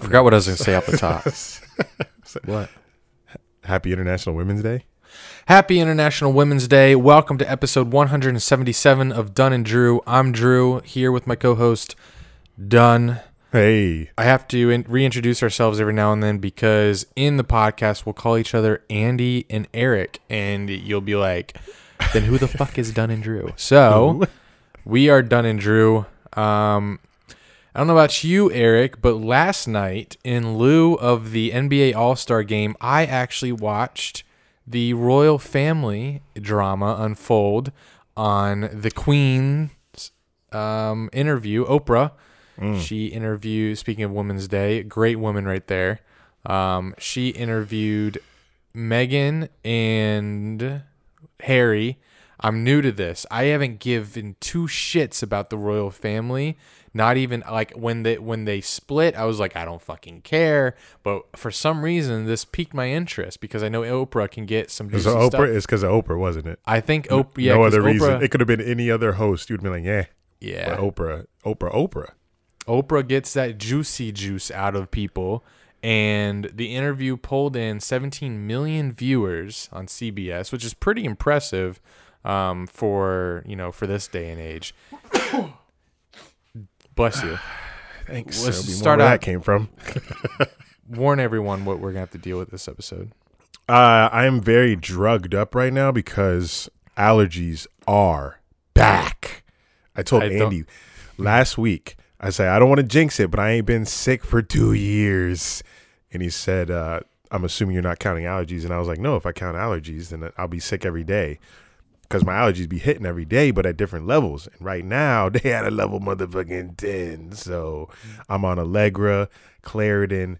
I forgot what I was going to say off the top. what? Happy International Women's Day. Happy International Women's Day. Welcome to episode 177 of Dunn and Drew. I'm Drew here with my co-host Dunn. Hey, I have to in- reintroduce ourselves every now and then because in the podcast we'll call each other Andy and Eric, and you'll be like, "Then who the fuck is Dunn and Drew?" So we are Dunn and Drew. Um, I don't know about you, Eric, but last night, in lieu of the NBA All Star game, I actually watched the royal family drama unfold on the Queen's um, interview, Oprah. She interviewed, speaking of Women's Day, great woman right there. Um, she interviewed Meghan and Harry. I'm new to this. I haven't given two shits about the royal family. Not even like when they when they split, I was like, I don't fucking care. But for some reason, this piqued my interest because I know Oprah can get some juicy Oprah stuff. is because of Oprah, wasn't it? I think Oprah. Yeah, no other reason. Oprah- It could have been any other host. You'd be like, yeah, yeah, but Oprah, Oprah, Oprah. Oprah gets that juicy juice out of people. And the interview pulled in 17 million viewers on CBS, which is pretty impressive um, for you know for this day and age. Bless you. Thanks. Let's That'll be more start where out- that came from. Warn everyone what we're gonna have to deal with this episode. Uh, I am very drugged up right now because allergies are back. I told I Andy last week. I said I don't want to jinx it, but I ain't been sick for two years. And he said, uh, "I'm assuming you're not counting allergies." And I was like, "No, if I count allergies, then I'll be sick every day." Because my allergies be hitting every day, but at different levels. And right now, they had a level motherfucking ten. So I'm on Allegra, Claritin,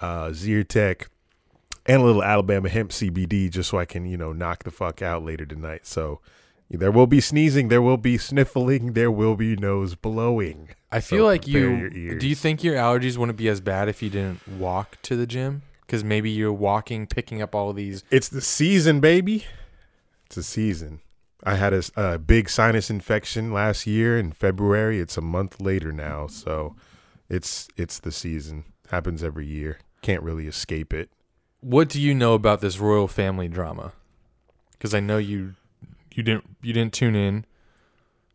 uh, Zyrtec, and a little Alabama hemp CBD just so I can, you know, knock the fuck out later tonight. So there will be sneezing, there will be sniffling, there will be nose blowing. I So feel like you. Do you think your allergies wouldn't be as bad if you didn't walk to the gym? Because maybe you're walking, picking up all these. It's the season, baby. It's a season. I had a big sinus infection last year in February. It's a month later now, so it's it's the season. Happens every year. Can't really escape it. What do you know about this royal family drama? Because I know you, you didn't you didn't tune in.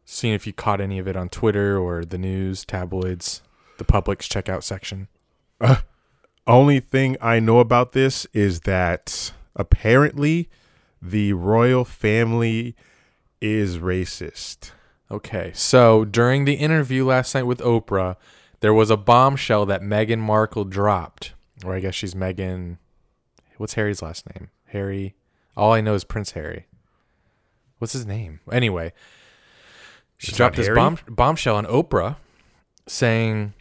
Seeing if you caught any of it on Twitter or the news, tabloids, the public's checkout section. Uh, only thing I know about this is that apparently the royal family is racist. Okay, so during the interview last night with Oprah, there was a bombshell that Meghan Markle dropped, or I guess she's Meghan. What's Harry's last name? Harry. All I know is Prince Harry. What's his name? Anyway, she It's dropped this bomb bombshell on Oprah, saying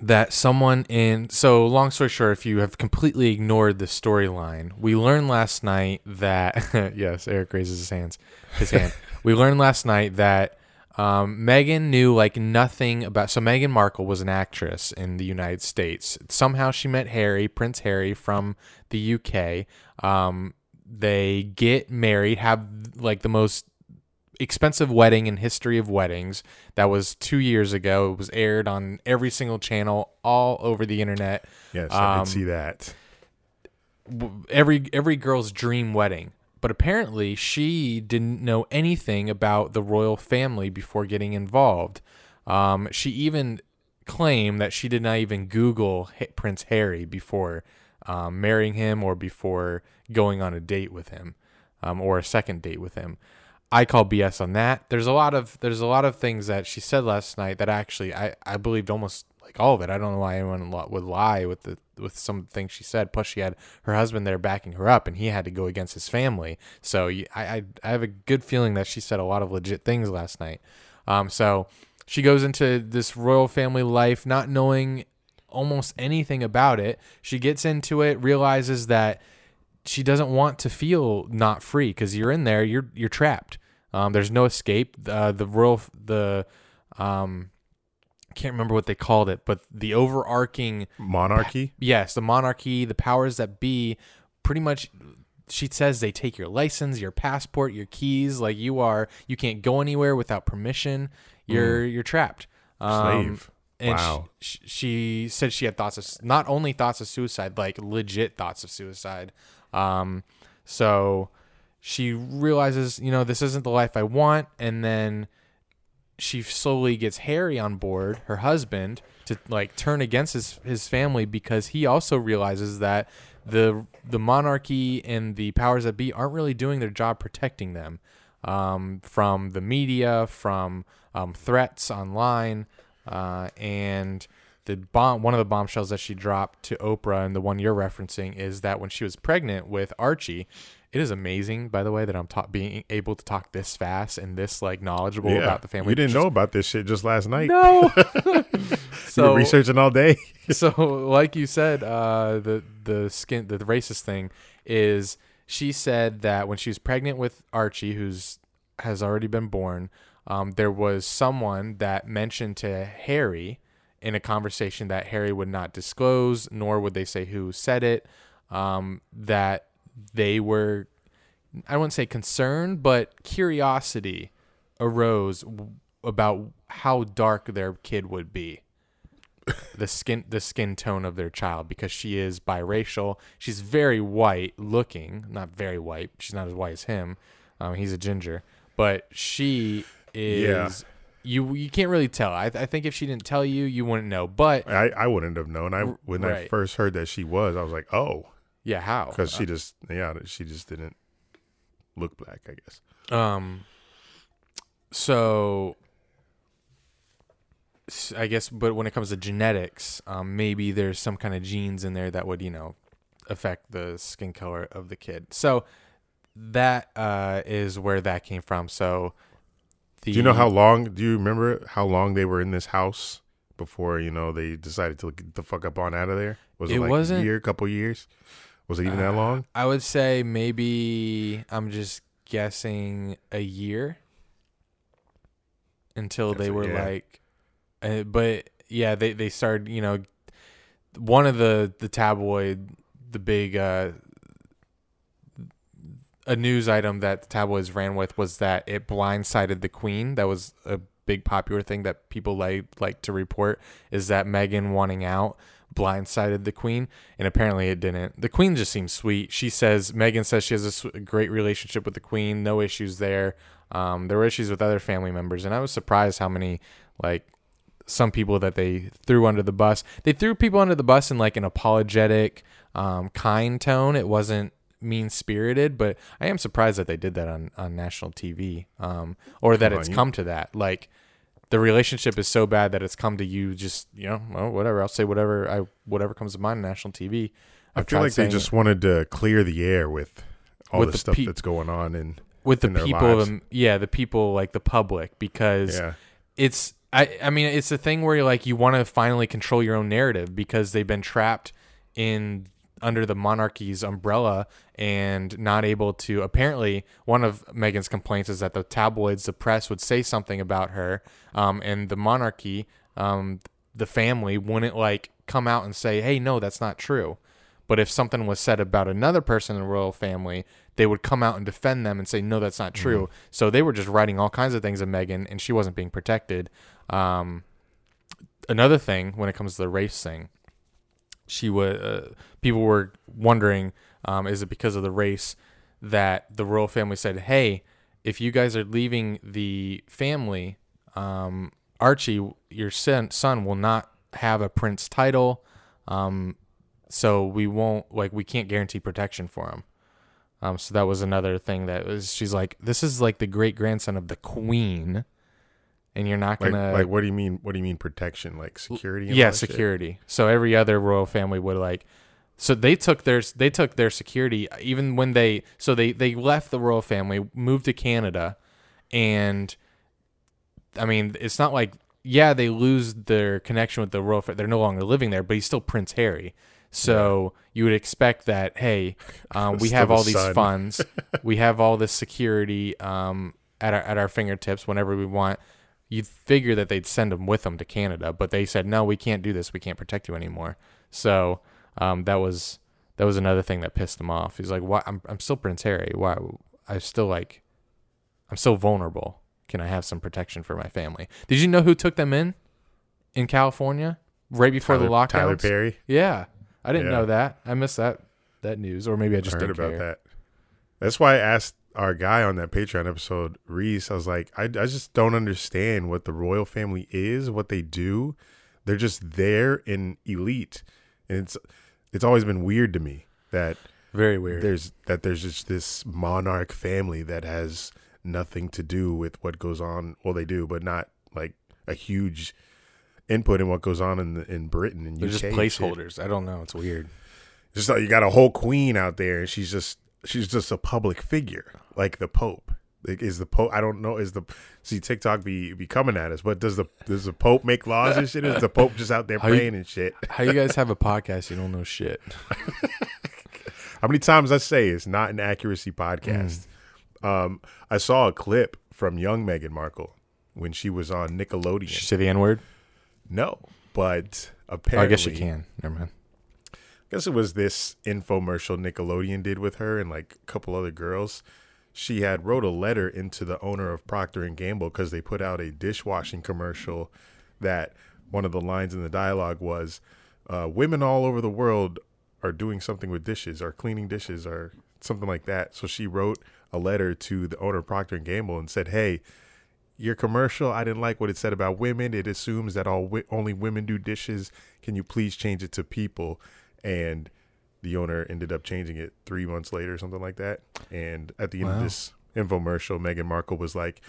that someone in. So long story short, if you have completely ignored the storyline, we learned last night that yes, Eric raises his hands, his hand. we learned last night that um, Meghan knew like nothing about. So meghan Markle was an actress in the United States. Somehow she met Harry, Prince Harry from the UK. Um, they get married, have like the most expensive wedding in history of weddings. That was two years ago. It was aired on every single channel all over the internet. Yes, I Um, did see that. Every every girl's dream wedding. But apparently, she didn't know anything about the royal family before getting involved. Um, she even claimed that she did not even Google Prince Harry before um, marrying him or before going on a date with him um, or a second date with him. I call BS on that. There's a lot of there's a lot of things that she said last night that actually I, I believed almost like all of it. I don't know why anyone would lie with the with some things she said. Plus, she had her husband there backing her up, and he had to go against his family. So I I, I have a good feeling that she said a lot of legit things last night. Um, so she goes into this royal family life not knowing almost anything about it. She gets into it, realizes that she doesn't want to feel not free because you're in there, you're you're trapped. Um, there's no escape. Uh, the royal, the um, I can't remember what they called it, but the overarching Monarchy. yes, the monarchy, the powers that be, pretty much. She says they take your license, your passport, your keys. Like you are, you can't go anywhere without permission. You're you're trapped. Um, Slave. and Wow. she, she said she had thoughts of not only thoughts of suicide, like legit thoughts of suicide. Um, so she realizes, you know, this isn't the life I want, and then she slowly gets Harry on board, her husband, to like turn against his his family because he also realizes that the the monarchy and the powers that be aren't really doing their job protecting them um, from the media, from um, threats online, uh, and the bomb. One of the bombshells that she dropped to Oprah, and the one you're referencing, is that when she was pregnant with Archie. It is amazing, by the way, that I'm ta- being able to talk this fast and this like knowledgeable Yeah. about the family. You didn't Just- know about this shit just last night. no. so researching all day. so like you said, uh, the the skin the, racist thing is she said that when she was pregnant with Archie, who's has already been born, um, there was someone that mentioned to Harry in a conversation that Harry would not disclose, nor would they say who said it. Um, that they were, I wouldn't say concerned, but curiosity arose w- about how dark their kid would be the skin the skin tone of their child because she is biracial. She's very white looking, not very white. She's not as white as him. Um, he's a ginger, but she is. You you can't really tell. I, I think if she didn't tell you, you wouldn't know. But I, I wouldn't have known. I when I first heard that she was, I was like, oh, yeah, how? because she just yeah, she just didn't look black. I guess. Um. So, I guess, but when it comes to genetics, um, maybe there's some kind of genes in there that would, you know, affect the skin color of the kid. So that uh, is where that came from. So, the, Do you know how long? Do you remember how long they were in this house before you know they decided to get the fuck up on out of there? Was it, It like wasn't- a year, couple years? Was it even that Uh, long? I would say maybe I'm just guessing a year until That's they were yeah. like, uh, but yeah, they they started. You know, one of the the tabloid, the big uh, a news item that the tabloids ran with was that it blindsided the queen. That was a big popular thing that people like like to report is that Meghan wanting out blindsided the queen and apparently it didn't. The queen just seems sweet. She says meghan says she has a great relationship with the queen no issues there. Um, there were issues with other family members and i was surprised how many like some people that they threw under the bus. They threw people under the bus in like an apologetic um, kind tone. It wasn't mean spirited but i am surprised that they did that on, on national tv um, or that Come it's on, you- come to that. Like the relationship is so bad that it's come to you just you know well, whatever i'll say whatever i whatever comes to mind on national tv I I've feel like they just it wanted to clear the air with all With the, the stuff pe- that's going on and with the people yeah the people like the public because yeah. it's I I mean it's a thing where like you want to finally control your own narrative because they've been trapped in under the monarchy's umbrella and not able to apparently one of Meghan's complaints is that the tabloids the press would say something about her um, and the monarchy um, the family wouldn't like come out and say hey no that's not true but if something was said about another person in the royal family, they would come out and defend them and say, no, that's not true. So they were just writing all kinds of things of Meghan, and she wasn't being protected. Um, another thing, when it comes to the race thing, she was uh, people were wondering, um, is it because of the race that the royal family said, hey, if you guys are leaving the family, um, Archie, your son, son will not have a prince title. Um, so we won't like we can't guarantee protection for him. Um, so that was another thing that was she's like, this is like the great grandson of the queen, and you're not gonna like what do you mean? What do you mean protection? Like security? yeah that shit? security. So every other royal family would like, so they took their they took their security even when they so they they left the royal family, moved to Canada, and I mean it's not like yeah they lose their connection with the royal they're no longer living there, but he's still Prince Harry. So you would expect that hey, um, we have the all these son. funds, we have all this security um, at our at our fingertips whenever we want. You'd figure that they'd send them with them to Canada, but they said no, we can't do this. We can't protect you anymore. So um, that was that was another thing that pissed him off. He's like, "Why? I'm I'm still Prince Harry. Why? I'm still like, I'm still vulnerable. Can I have some protection for my family?" Did you know who took them in? in California right before Tyler, the lockdown. Tyler Perry. Yeah, I didn't Yeah. know that. I missed that that news, or maybe I just I heard didn't about care. that. That's why I asked our guy on that Patreon episode, Reese. I was like, I, I just don't understand what the royal family is, what they do. They're just there in elite, and it's it's always been weird to me that Very weird. there's that there's just this monarch family that has nothing to do with what goes on. Well, they do, but not like a huge input in what goes on in the, in Britain and They're UK. just and shit. placeholders. I don't know. It's weird. Just like you got a whole queen out there, and she's just she's just a public figure, like the Pope. Like, is the Pope? I don't know. Is the see TikTok be be coming at us? But does the does the Pope make laws and shit? Is the Pope just out there How you- praying and shit? How you guys have a podcast? You don't know shit. How many times I say it's not an accuracy podcast? Um, I saw a clip from young Meghan Markle when she was on Nickelodeon. You say the N word? no, but Oh, apparently, I guess you can. Never mind. I guess it was this infomercial Nickelodeon did with her and like a couple other girls. She had wrote a letter into the owner of Procter and Gamble because they put out a dishwashing commercial that one of the lines in the dialogue was, uh, "Women all over the world are doing something with dishes, are cleaning dishes, or something like that." So she wrote a letter to the owner of Procter and Gamble and said, "Hey." Your commercial, I didn't like what it said about women. It assumes that all wi- only women do dishes. Can you please change it to people? And the owner ended up changing it three months later, or something like that. And at the end of this infomercial, Meghan Markle was like,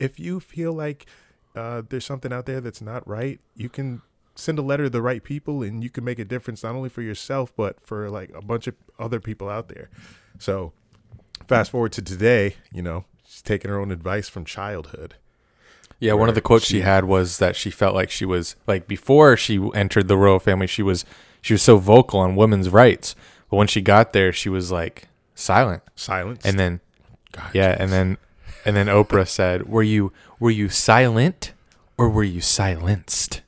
"If you feel like uh, there's something out there that's not right, you can send a letter to the right people, and you can make a difference not only for yourself but for like a bunch of other people out there." So, fast forward to today, you know, she's taking her own advice from childhood. Yeah, one of the quotes she, she- had was that she felt like she was like before she entered the royal family, she was she was so vocal on women's rights, but when she got there, she was like silent. silent, And then God, yeah, and then and then Oprah said, "Were you were you silent or were you silenced?"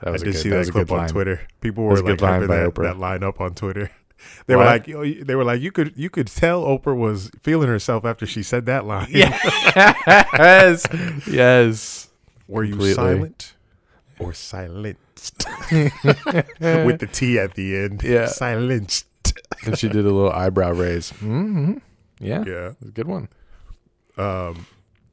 That I was a did good, see that that clip on line. Twitter. People were like good line by that, that line up on Twitter. They were What? like, oh, yo, they were like, you could you could tell Oprah was feeling herself after she said that line. yes, yes. were you Completely. silent or silenced with the T at the end? Yeah. silenced. And she did a little eyebrow raise. Mm-hmm. Yeah, Yeah. it was a good one. Um,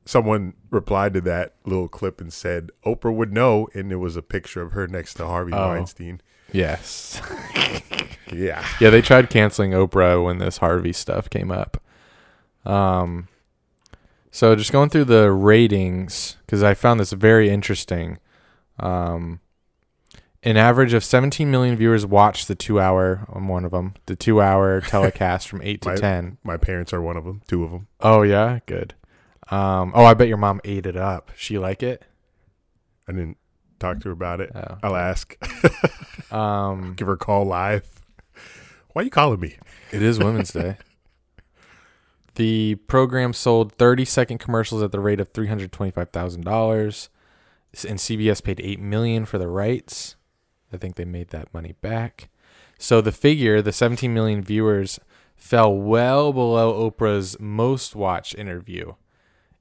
someone replied to that little clip and said Oprah would know, and it was a picture of her next to Harvey Oh. Weinstein. Yes. Yeah. Yeah, they tried canceling Oprah when this Harvey stuff came up. Um, so just going through the ratings because I found this very interesting. Um, an average of 17 million viewers watched the two-hour. I'm one of them. The two-hour telecast from eight to My- ten. My parents are one of them. Two of them. Oh yeah, good. Um, oh, I bet your mom ate it up. She like it. I didn't talk to her about it. Oh. I'll ask. Um, Give her a call live. Why are you calling me? It is Women's Day. The program sold 30 second commercials at the rate of $325,000 and CBS paid 8 million for the rights. I think they made that money back. So the figure, the 17 million viewers fell well below Oprah's most watched interview.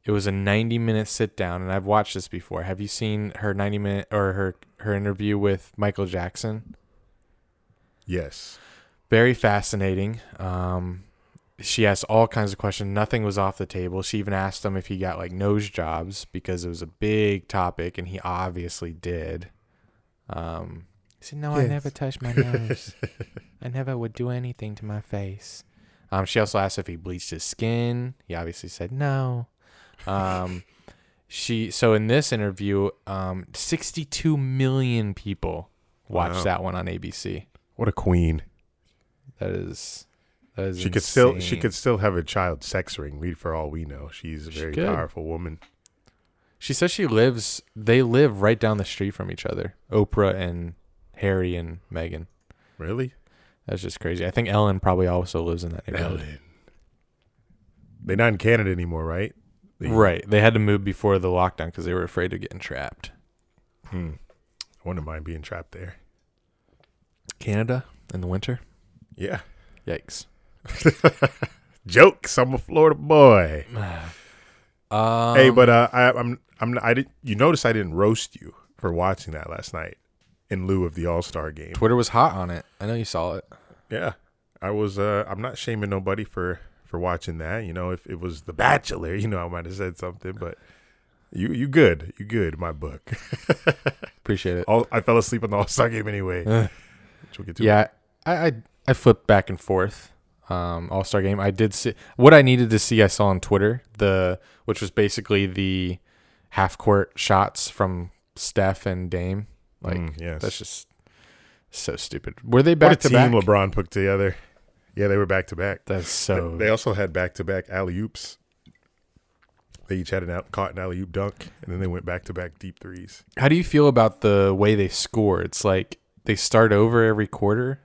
It was a 90 minute sit down and I've watched this before. Have you seen her 90 minute or her her interview with Michael Jackson? Yes. very fascinating. Um, she asked all kinds of questions. Nothing was off the table. She even asked him if he got like nose jobs because it was a big topic, and he obviously did. Um, said, "No, I never touch my nose. I never would do anything to my face." Um, she also asked if he bleached his skin. He obviously said no. Um, she so in this interview, um, 62 million people watched Wow. that one on ABC. What a queen. That is that is She could still she could still have a child sex ring. We for all we know. She's a very could. powerful woman. She says she lives they live right down the street from each other. Oprah and Harry and Meghan. Really? That's just crazy. I think Ellen probably also lives in that neighborhood. Ellen. They're not in Canada anymore, right? They- Right. They had to move before the lockdown because they were afraid of getting trapped. Hmm. I wouldn't mind being trapped there. Canada in the winter? Yeah. Yikes. Jokes. I'm a Florida boy. Um, hey, but uh, I, I'm I'm I did. You notice I didn't roast you for watching that last night. In lieu of the All Star game. Twitter was hot on it. I know you saw it. Yeah, I was. Uh, I'm not shaming nobody for for watching that. You know, if it was The Bachelor, you know, I might have said something, but you you good, you good. My book. Appreciate it. All, I fell asleep on the All Star game anyway. Uh, which we'll get to. yeah, I, I I flipped back and forth. Um, All Star game. I did see what I needed to see. I saw on Twitter the which was basically the half court shots from Steph and Dame. Like Mm, yes. that's just so stupid. Were they what a back to team back? LeBron put together. Yeah, they were back to back. That's so. They also had back to back alley oops. They each had an out, caught an alley oop dunk, and then they went back to back deep threes. How do you feel about the way they score? It's like they start over every quarter.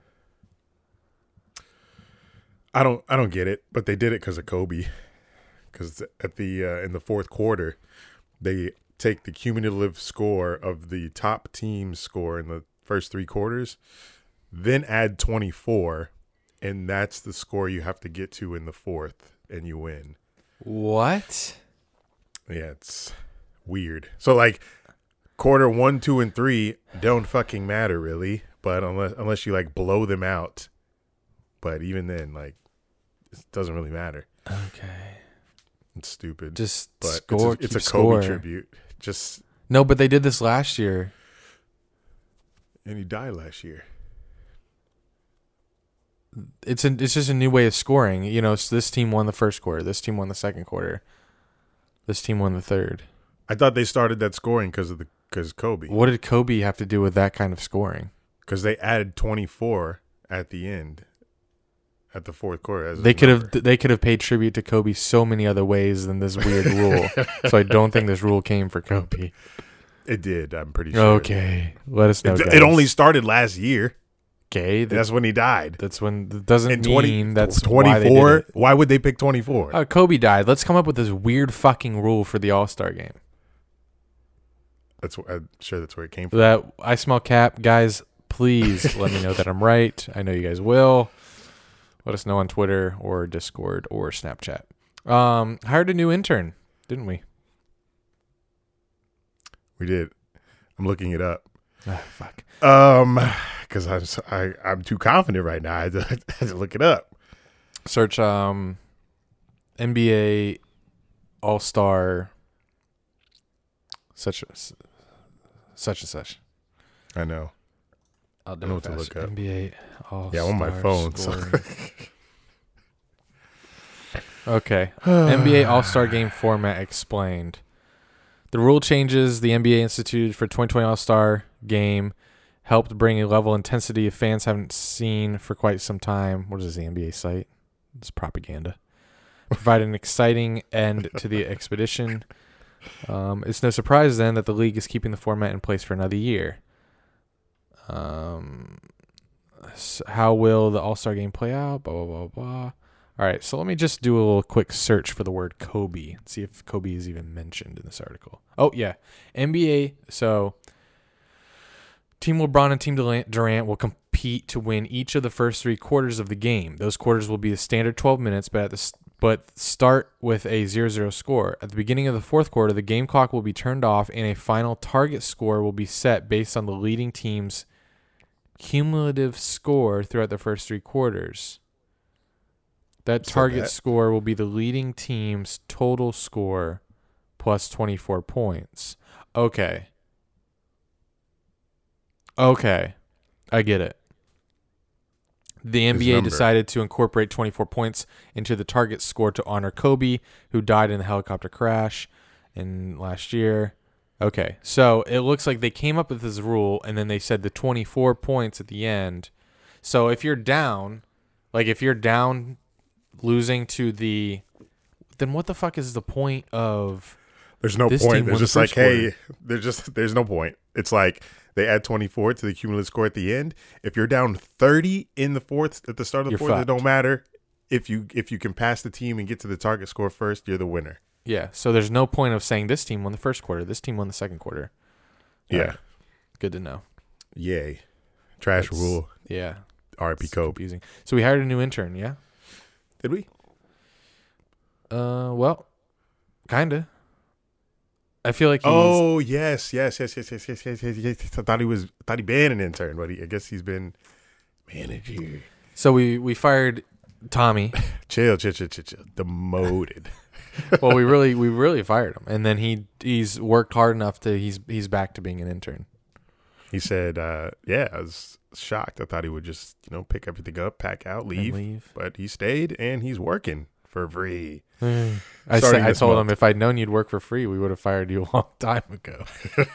I don't I don't get it, but they did it because of Kobe. Because at the uh, in the fourth quarter, they take the cumulative score of the top team's score in the first three quarters, then add twenty four, and that's the score you have to get to in the fourth, and you win. What? Yeah, it's weird. So like quarter one, two, and three don't fucking matter really, but unless unless you like blow them out. But even then, like it doesn't really matter. Okay. It's stupid. Just but score. it's a, it's a Kobe score. tribute. Just No, but they did this last year. and he died last year. It's a, it's just a new way of scoring. You know, so this team won the first quarter. This team won the second quarter. This team won the third. I thought they started that scoring because of the because Kobe What did Kobe have to do with that kind of scoring? because they added twenty four at the end at the fourth quarter. as They could have they could have paid tribute to Kobe so many other ways than this weird rule. so I don't think this rule came for Kobe. It did. I'm pretty sure. Okay, let us know. It, it only started last year. okay. that- That's when he died. that's when that doesn't In mean that's 24. why they did it. Why would they pick 24? Uh, Kobe died. Let's come up with this weird fucking rule for the All Star game. That's I'm sure that's where it came from. That I smell cap, guys. Please let me know that I'm right. I know you guys will. Let us know on Twitter or Discord or Snapchat. Um, hired a new intern, didn't we? We did. I'm looking it up. Ah, fuck. Um, because I'm I I'm too confident right now. I had, to, I had to look it up. Search um, NBA All Star. Such such and such. I know. I'll do I know what to look up. NBA All Yeah, on my phone, so- okay. NBA All Star Game format explained. The rule changes the NBA instituted for 2020 All Star Game helped bring a level of intensity fans haven't seen for quite some time. What is this, the NBA site? It's propaganda. Provide an exciting end to the expedition. Um, it's no surprise then that the league is keeping the format in place for another year. Um, how will the All Star game play out? Blah blah blah blah. All right, so let me just do a little quick search for the word Kobe see if Kobe is even mentioned in this article. Oh yeah, NBA. So Team LeBron and Team Durant- will compete to win each of the first three quarters of the game. Those quarters will be the standard 12 minutes, but at the but start with a 0-0 score. At the beginning of the fourth quarter, the game clock will be turned off, and a final target score will be set based on the leading team's cumulative score throughout the first three quarters. That target that. score will be the leading team's total score plus 24 points. Okay. Okay. I get it. The NBA decided to incorporate 24 points into the target score to honor Kobe, who died in the helicopter crash in last year. Okay, so it looks like they came up with this rule and then they said the 24 points at the end. So if you're down, like if you're down losing to the then what the fuck is the point of There's no point. They're just like, hey, there's just there's no point. It's like they add 24 to the cumulative score at the end. If you're down 30 in the fourth at the start of the You're fourth, it don't matter. If you if you can pass the team and get to the target score first, you're the winner. Yeah, so there's no point of saying this team won the first quarter, this team won the second quarter. Yeah. Alright, good to know. Yay. Trash That's- rule. Yeah. RP it's Kobe. confusing. So we hired a new intern, yeah? Did we? Uh well, kinda. I feel like he's, Oh yes, yes, yes, yes, yes, yes, yes, yes, yes. I thought he was. I thought he been an intern, but he, I guess he's been manager. so we we fired Tommy. Chill, chill, chill, chill, chill. Demoted. well, we really we really fired him, and then he he's worked hard enough to he's he's back to being an intern. he said, uh, "Yeah, I was shocked. I thought he would just, you know, pick everything up, pack out, leave, leave. but he stayed and he's working for free." I said, I told month. him if I'd known you'd work for free, we would have fired you a long time ago.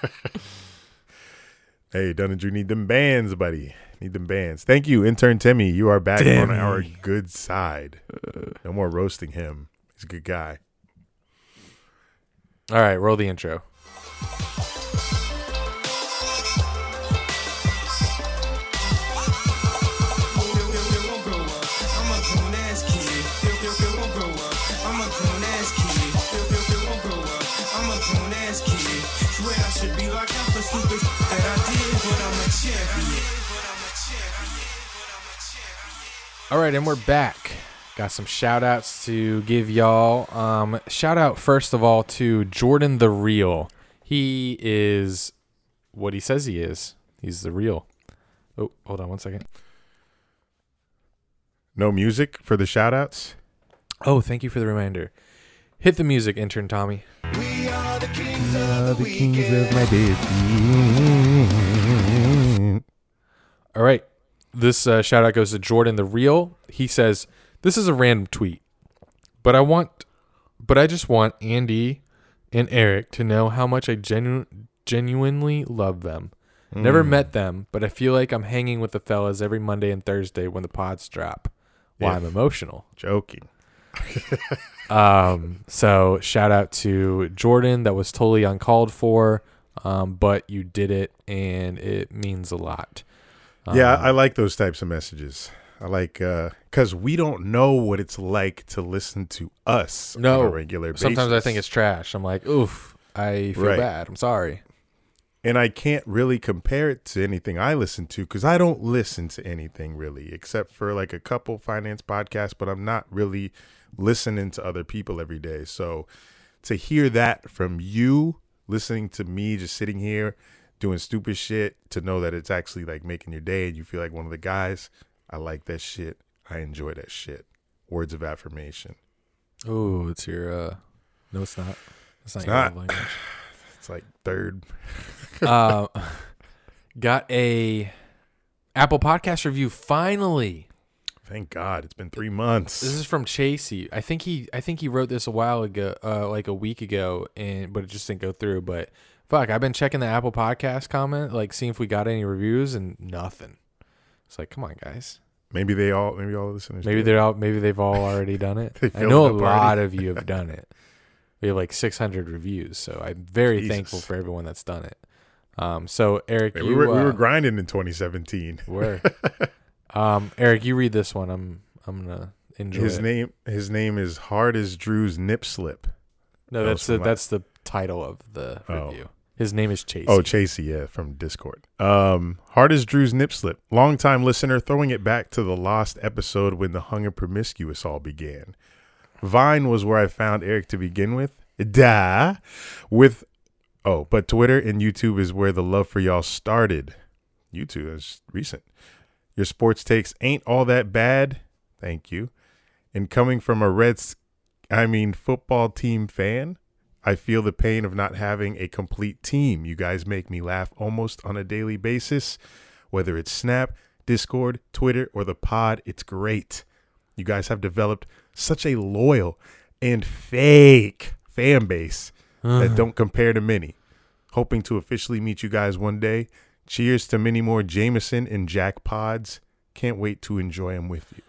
Hey, Dunninger, need them bands, buddy. Need them bands. Thank you, intern Timmy. You are back on our good side. No more roasting him. He's a good guy. All right, roll the intro. All right, and we're back. Got some shout outs to give y'all. Um, shout out, first of all, to Jordan the Real. He is what he says he is. He's the real. Oh, hold on one second. No music for the shout outs? Oh, thank you for the reminder. Hit the music, intern Tommy. All right. This uh, shout out goes to Jordan the Real. He says, "This is a random tweet, but I want, but I just want Andy and Eric to know how much I genu- genuinely love them. Never met them, but I feel like I'm hanging with the fellas every Monday and Thursday when the pods drop. Why I'm emotional. Joking. Um, so shout out to Jordan. That was totally uncalled for, um, but you did it, and it means a lot. Yeah, Um, I like those types of messages. I like uh, because we don't know what it's like to listen to us No. on a regular basis. Sometimes I think it's trash. I'm like, oof, I feel Right. bad. I'm sorry. and I can't really compare it to anything I listen to because I don't listen to anything really except for like a couple finance podcasts, but I'm not really listening to other people every day. So to hear that from you, listening to me just sitting here doing stupid shit, to know that it's actually like making your day and you feel like one of the guys, I like that shit. I enjoy that shit. Words of affirmation. Oh, it's your. uh No, it's not. It's not It's your not. language. It's like third. uh, got a Apple Podcast review finally. Thank God. It's been three months. This is from Chasey. I think he I think he wrote this a while ago, uh, like a week ago, and but it just didn't go through. But fuck, I've been checking the Apple Podcast comment, like seeing if we got any reviews, and nothing. It's like, come on, guys. maybe they all maybe all the listeners Maybe they're all maybe they've all already done it. I know a lot of you have done it. We have like 600 reviews, so I'm very Jesus. thankful for everyone that's done it. Um, so Eric, Man, you we were we uh, were grinding in 2017. were. um, Eric, you read this one. I'm I'm gonna enjoy His it. name his name is Hard as Drew's Nip Slip. No, That that's the that's the title of the Oh. review. His name is Chase. Oh, Chasey, yeah, from Discord. Um, Hard as Drew's Nip Slip. Longtime listener, throwing it back to the lost episode when the hung and promiscuous all began. Vine was where I found Eric to begin with. Da. With oh, but Twitter and YouTube is where the love for y'all started. YouTube is recent. Your sports takes ain't all that bad. Thank you. And coming from a Reds, I mean football team fan, I feel the pain of not having a complete team. You guys make me laugh almost on a daily basis. Whether it's Snap, Discord, Twitter, or the pod, it's great. You guys have developed such a loyal and fake fan base that uh. don't compare to many. Hoping to officially meet you guys one day. Cheers to many more Jameson and Jack pods. Can't wait to enjoy them with you.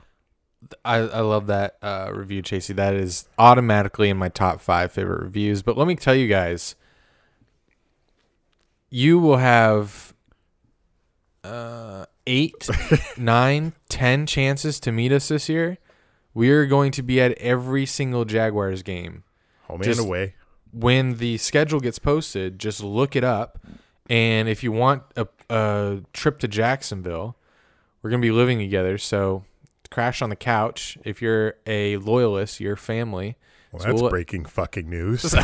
I, I love that uh, review, Chasey. That is automatically in my top five favorite reviews. But let me tell you guys, you will have uh, eight, nine, ten chances to meet us this year. We are going to be at every single Jaguars game. Home Just- and away. when the schedule gets posted, just look it up. And if you want a, a trip to Jacksonville, we're going to be living together. So crash on the couch. If you're a loyalist, your family, Well, So that's we'll- breaking fucking news.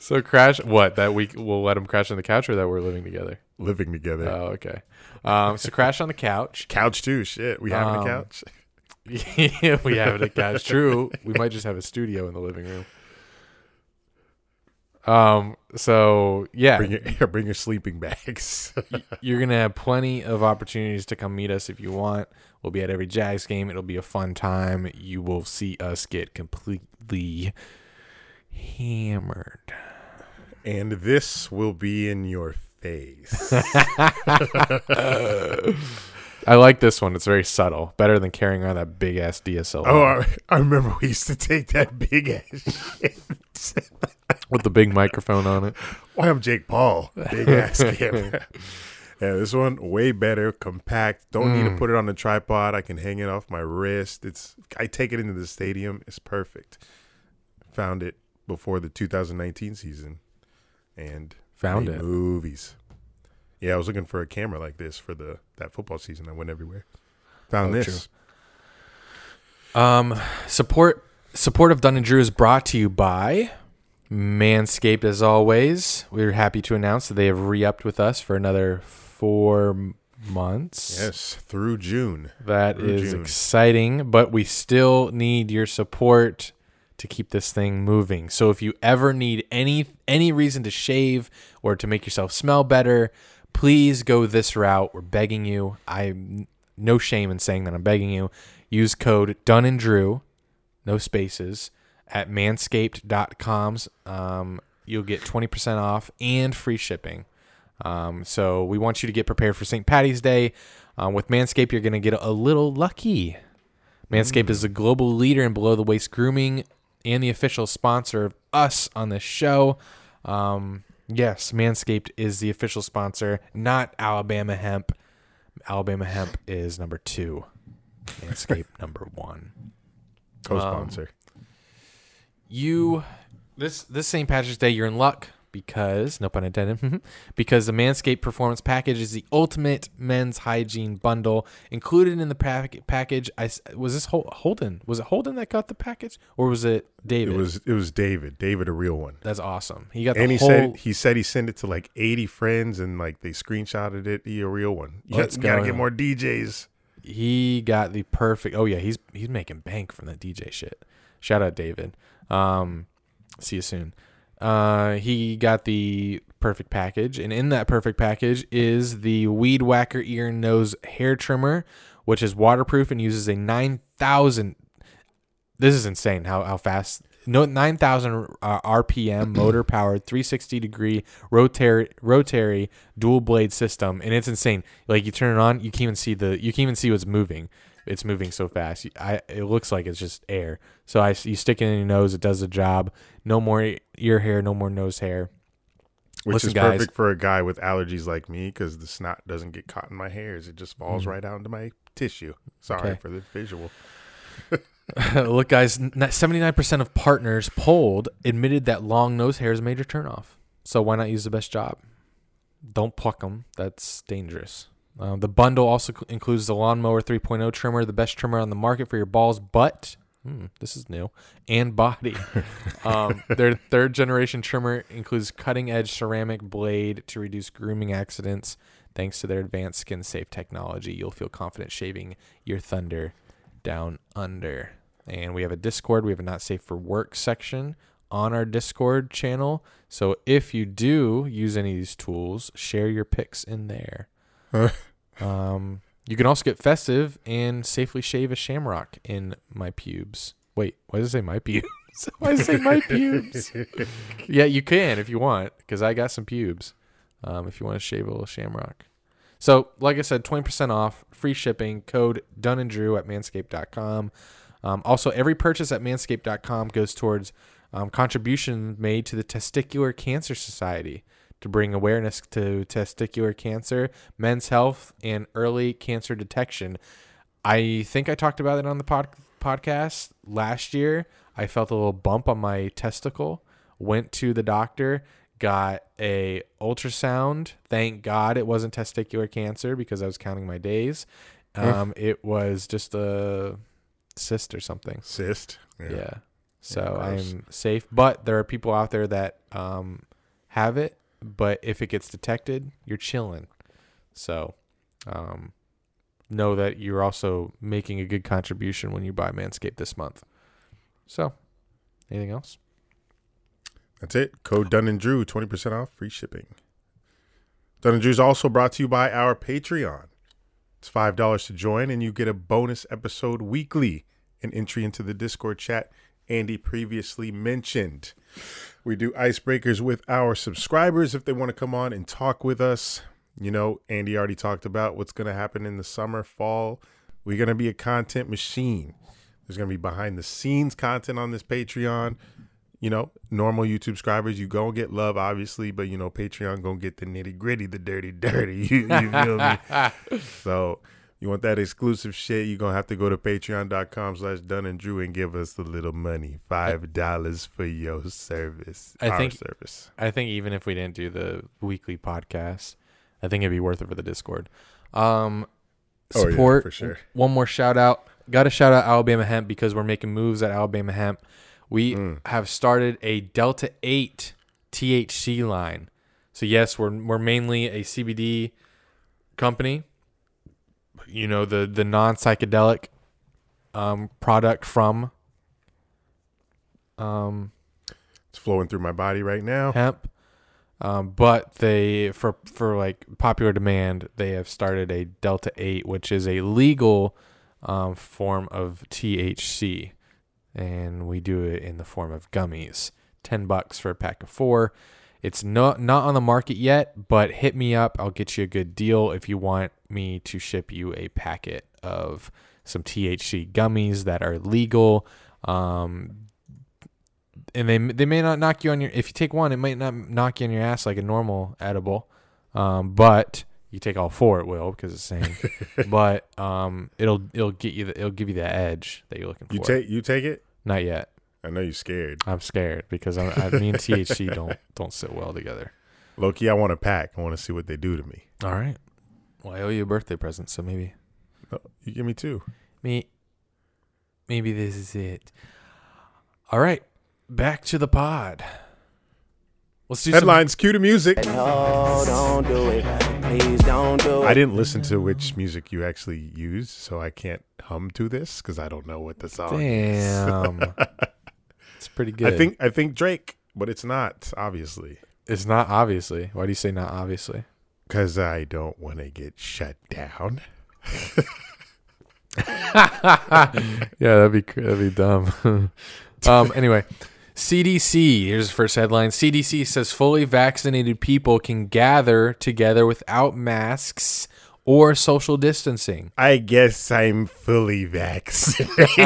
So crash what that we we'll let him crash on the couch or that we're living together. Living together. Oh, okay. Um, so crash on the couch. couch too. Shit, we having Um, a couch. yeah, we have at couch. True. We might just have a studio in the living room. Um. So yeah, Bring your bring your sleeping bags. you're gonna have plenty of opportunities to come meet us if you want. We'll be at every Jags game. It'll be a fun time. You will see us get completely hammered. and this will be in your face. I like this one. It's very subtle. Better than carrying around that big ass DSLR oh, I, I remember we used to take that big ass shit. With the big microphone on it. Why I'm Jake Paul, big ass camera. Yeah, this one way better, compact. Don't need to Mm. put it on the tripod. I can hang it off my wrist. It's I take it into the stadium. It's perfect. Found it before the 2019 season, and Found it. movies. Yeah, I was looking for a camera like this for the that football season. I went everywhere. Found Oh, this. Um, support support of Dunn and Drew is brought to you by Manscaped. As always, we're happy to announce that they have re-upped with us for another four months. Yes, through June. that through is June. exciting. But we still need your support to keep this thing moving. So if you ever need any any reason to shave or to make yourself smell better, please go this route. We're begging you. I no shame in saying that I'm begging you. Use code Dunn and Drew, no spaces, at manscaped.coms. Um, you'll get 20% off and free shipping. Um, so we want you to get prepared for St. Patty's Day. Um, with Manscaped, you're going to get a little lucky. Manscaped is a global leader in below the waist grooming and the official sponsor of us on this show. Um, yes, Manscaped is the official sponsor, not Alabama Hemp. Alabama Hemp is number two. Manscaped number one. Co-sponsor. You this this St. Patrick's Day, you're in luck because no pun intended. because the Manscaped Performance Package is the ultimate men's hygiene bundle included in the pack- package. I was this Hol- Holden? Was it Holden that got the package, or was it David? it was it was David. David, a real one. That's awesome. He got the And he whole. said he said he sent it to like 80 friends and like they screenshotted it. He a real one. You Let's gotta get more DJs. he got the perfect. Oh yeah, he's he's making bank from that DJ shit. Shout out David. Um, see you soon. Uh, he got the perfect package, and in that perfect package is the Weed Whacker ear and nose hair trimmer, which is waterproof and uses a nine thousand. This is insane how how fast. No, 9,000 uh, RPM motor powered 360 degree rotary rotary dual blade system, and it's insane. Like you turn it on, you can't even see the you can't even see what's moving. It's moving so fast. I it looks like it's just air. So I you stick it in your nose, it does the job. No more ear hair, no more nose hair. Which Listen, is guys. perfect for a guy with allergies like me because the snot doesn't get caught in my hairs. It just falls Mm. right out into my tissue. Sorry Okay. for the visual. Look, guys, seventy nine percent of partners polled admitted that long nose hair is a major turnoff. So why not use the best job? Don't pluck them. That's dangerous. Uh, the bundle also cl- includes the lawnmower 3.0 trimmer, the best trimmer on the market for your balls, butt. Hmm, this is new and body. um, their third generation trimmer includes cutting edge ceramic blade to reduce grooming accidents. Thanks to their advanced skin safe technology, you'll feel confident shaving your thunder down under. And we have a Discord. We have a not safe for work section on our Discord channel. So if you do use any of these tools, share your pics in there. um, you can also get festive and safely shave a shamrock in my pubes. Wait, why does it say my pubes? why does it say my pubes? yeah, you can if you want, because I got some pubes. Um, if you want to shave a little shamrock. So, like I said, 20% off, free shipping, code Dunn and Drew at manscaped.com. Um, also, every purchase at manscaped.com goes towards um, contribution made to the Testicular Cancer Society to bring awareness to testicular cancer, men's health, and early cancer detection. I think I talked about it on the pod- podcast last year. I felt a little bump on my testicle, went to the doctor, got a ultrasound. Thank God it wasn't testicular cancer because I was counting my days. Um, it was just a cyst or something. Cyst. Yeah. So gross. I'm safe, but there are people out there that um, have it, but if it gets detected, you're chilling. So um, know that you're also making a good contribution when you buy Manscaped this month. So, anything else? That's it. Code Dunn and Drew, 20% off, free shipping. Dunn and Drew is also brought to you by our Patreon. It's $5 to join, and you get a bonus episode weekly, an entry into the Discord chat Andy previously mentioned. We do icebreakers with our subscribers if they want to come on and talk with us. You know, Andy already talked about what's going to happen in the summer, fall. We're going to be a content machine. There's going to be behind the scenes content on this Patreon you know, normal YouTube subscribers, you gonna get love, obviously, but you know, Patreon gonna get the nitty gritty, the dirty, dirty. You, you feel me? so you want that exclusive shit, you're gonna have to go to patreon.com slash Dunn and Drew and give us a little money. Five dollars for your service. I our think- service. I think even if we didn't do the weekly podcast, I think it'd be worth it for the Discord. Um, Oh, yeah, support for sure. One more shout out. Got to shout out Alabama Hemp because we're making moves at Alabama Hemp. We Mm. have started a Delta Eight THC line. So yes, we're we're mainly a CBD company. You know the the non psychedelic um, product from um, It's flowing through my body right now. hemp. Um, but they for for like popular demand, they have started a Delta Eight, which is a legal um, form of THC, and we do it in the form of gummies. Ten bucks for a pack of four. It's not not on the market yet, but hit me up. I'll get you a good deal if you want me to ship you a packet of some THC gummies that are legal. Um, and they they may not knock you on your if you take one, it might not knock you on your ass like a normal edible. Um, but you take all four, it will because it's the same. but um, it'll it'll get you the, it'll give you the edge that you're looking for. You take you take it? not yet. I know you're scared. I'm scared because I'm, I, me and THC don't don't sit well together. Loki, I want a pack. I want to see what they do to me. All right. Well, I owe you a birthday present, so maybe Oh, you give me two. me maybe this is it. All right, back to the pod. Let's do some Headlines, cue to music. No, don't do it. Please don't do it. I didn't listen to which music you actually used, so I can't hum to this because I don't know what the song is. Damn. pretty good. I think I think Drake, but it's not obviously it's not obviously. Why do you say not obviously? because I don't want to get shut down. yeah, that'd be that'd be dumb. um. Anyway, CDC. Here's the first headline. CDC says fully vaccinated people can gather together without masks or social distancing. I guess I'm fully vaccinated.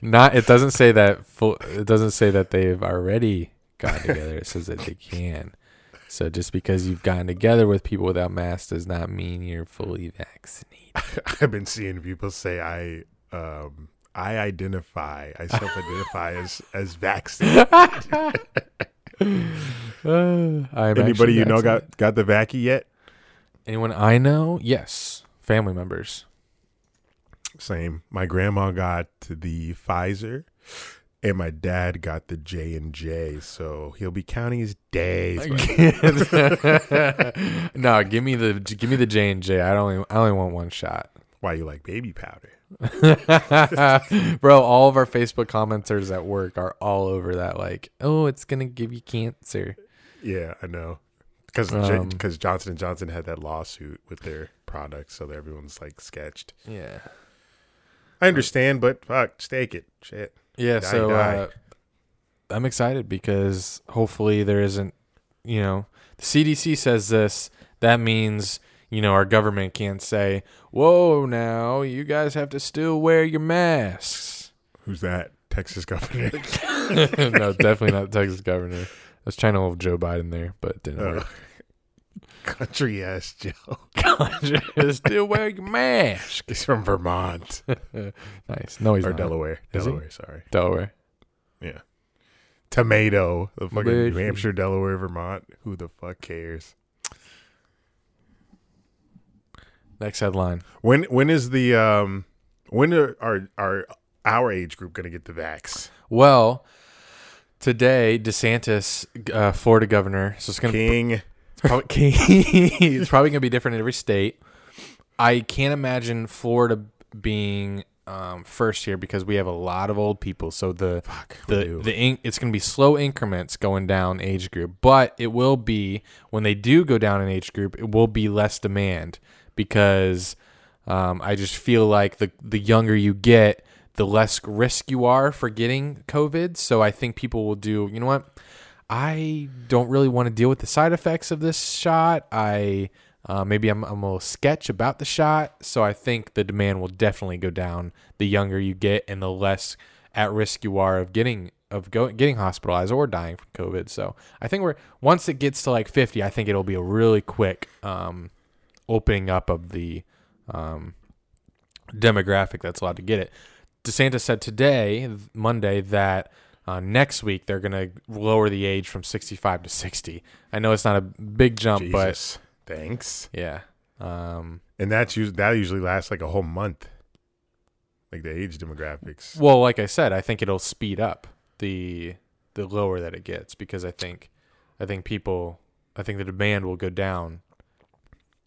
Not. It doesn't say that. Full. It doesn't say that they've already gotten together. It says that they can. So just because you've gotten together with people without masks does not mean you're fully vaccinated. I've been seeing people say I um I identify, I self-identify as as vaccinated. Anybody you know got got the vaccine yet? Anyone I know? Yes. Family members. Same. My grandma got the Pfizer, and my dad got the J and J. So he'll be counting his days. no, give me the give me the J and J. I only I only want one shot. why you like baby powder? Bro, all of our Facebook commenters at work are all over that like, "Oh, it's going to give you cancer." Yeah, I know. Because Um, because Johnson and Johnson had that lawsuit with their products, so that everyone's like sketched. Yeah. I understand, but fuck, stake it. Shit. Yeah, Die, so die. uh, I'm excited because hopefully there isn't, you know, the CDC says this. That means, you know, our government can't say, whoa, now you guys have to still wear your masks. Who's that? Texas governor. no, definitely not Texas governor. Was trying to hold Joe Biden there, but it didn't Oh. work. Country ass Joe. Country still wear your mask. He's from Vermont Nice. No, he's or not. Delaware. Is he? Delaware, sorry. Delaware. Yeah. Tomato. The fucking New Hampshire, Delaware, Vermont. Who the fuck cares? Next headline. When when is the um when are our our our age group gonna get the vax? Well, today DeSantis, uh, Florida governor, so it's gonna King. probably, it's probably gonna be different in every state. I can't imagine Florida being um, first here because we have a lot of old people. So the we the the in, it's gonna be slow increments going down age group, but it will be when they do go down in age group, it will be less demand because um, I just feel like the the younger you get, the less risk you are for getting COVID. So I think people will do. You know what? I don't really want to deal with the side effects of this shot. I uh, maybe I'm, I'm a little sketch about the shot, so I think the demand will definitely go down the younger you get and the less at risk you are of getting of go, getting hospitalized or dying from COVID. So I think we're once it gets to like 50, I think it'll be a really quick um, opening up of the um, demographic that's allowed to get it. DeSantis said today, Monday, that uh, next week they're going to lower the age from 65 to 60. I know it's not a big jump, but Thanks. yeah. Um, And that's usually that usually lasts like a whole month. Like the age demographics. well, like I said, I think it'll speed up the the lower that it gets because I think I think people I think the demand will go down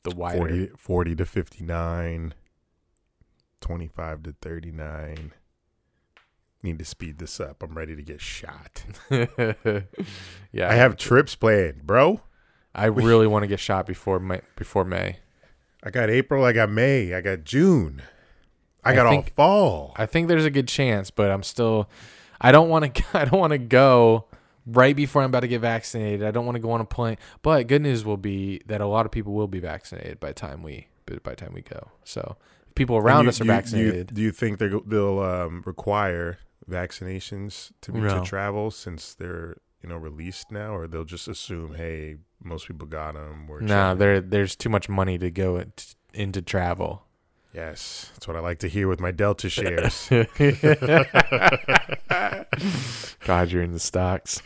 the wider. 40, 40 to 59, 25 to 39. Need to speed this up. I'm ready to get shot. yeah, I have trips planned, bro. I really want to get shot before May, before May. I got April, I got May, I got June. I I got think- all fall. I think there's a good chance, but I'm still. I don't want to. I don't want to go right before I'm about to get vaccinated. I don't want to go on a plane. But good news will be that a lot of people will be vaccinated by the time we by the time we go. So people around you- us are you- you- vaccinated. do you think they're, they'll um, require vaccinations to be No. to travel since they're you know released now, or they'll just assume, hey, most people got them? No, chilling. there there's too much money to go it, into travel. yes, that's what I like to hear with my Delta shares. God, you're in the stocks.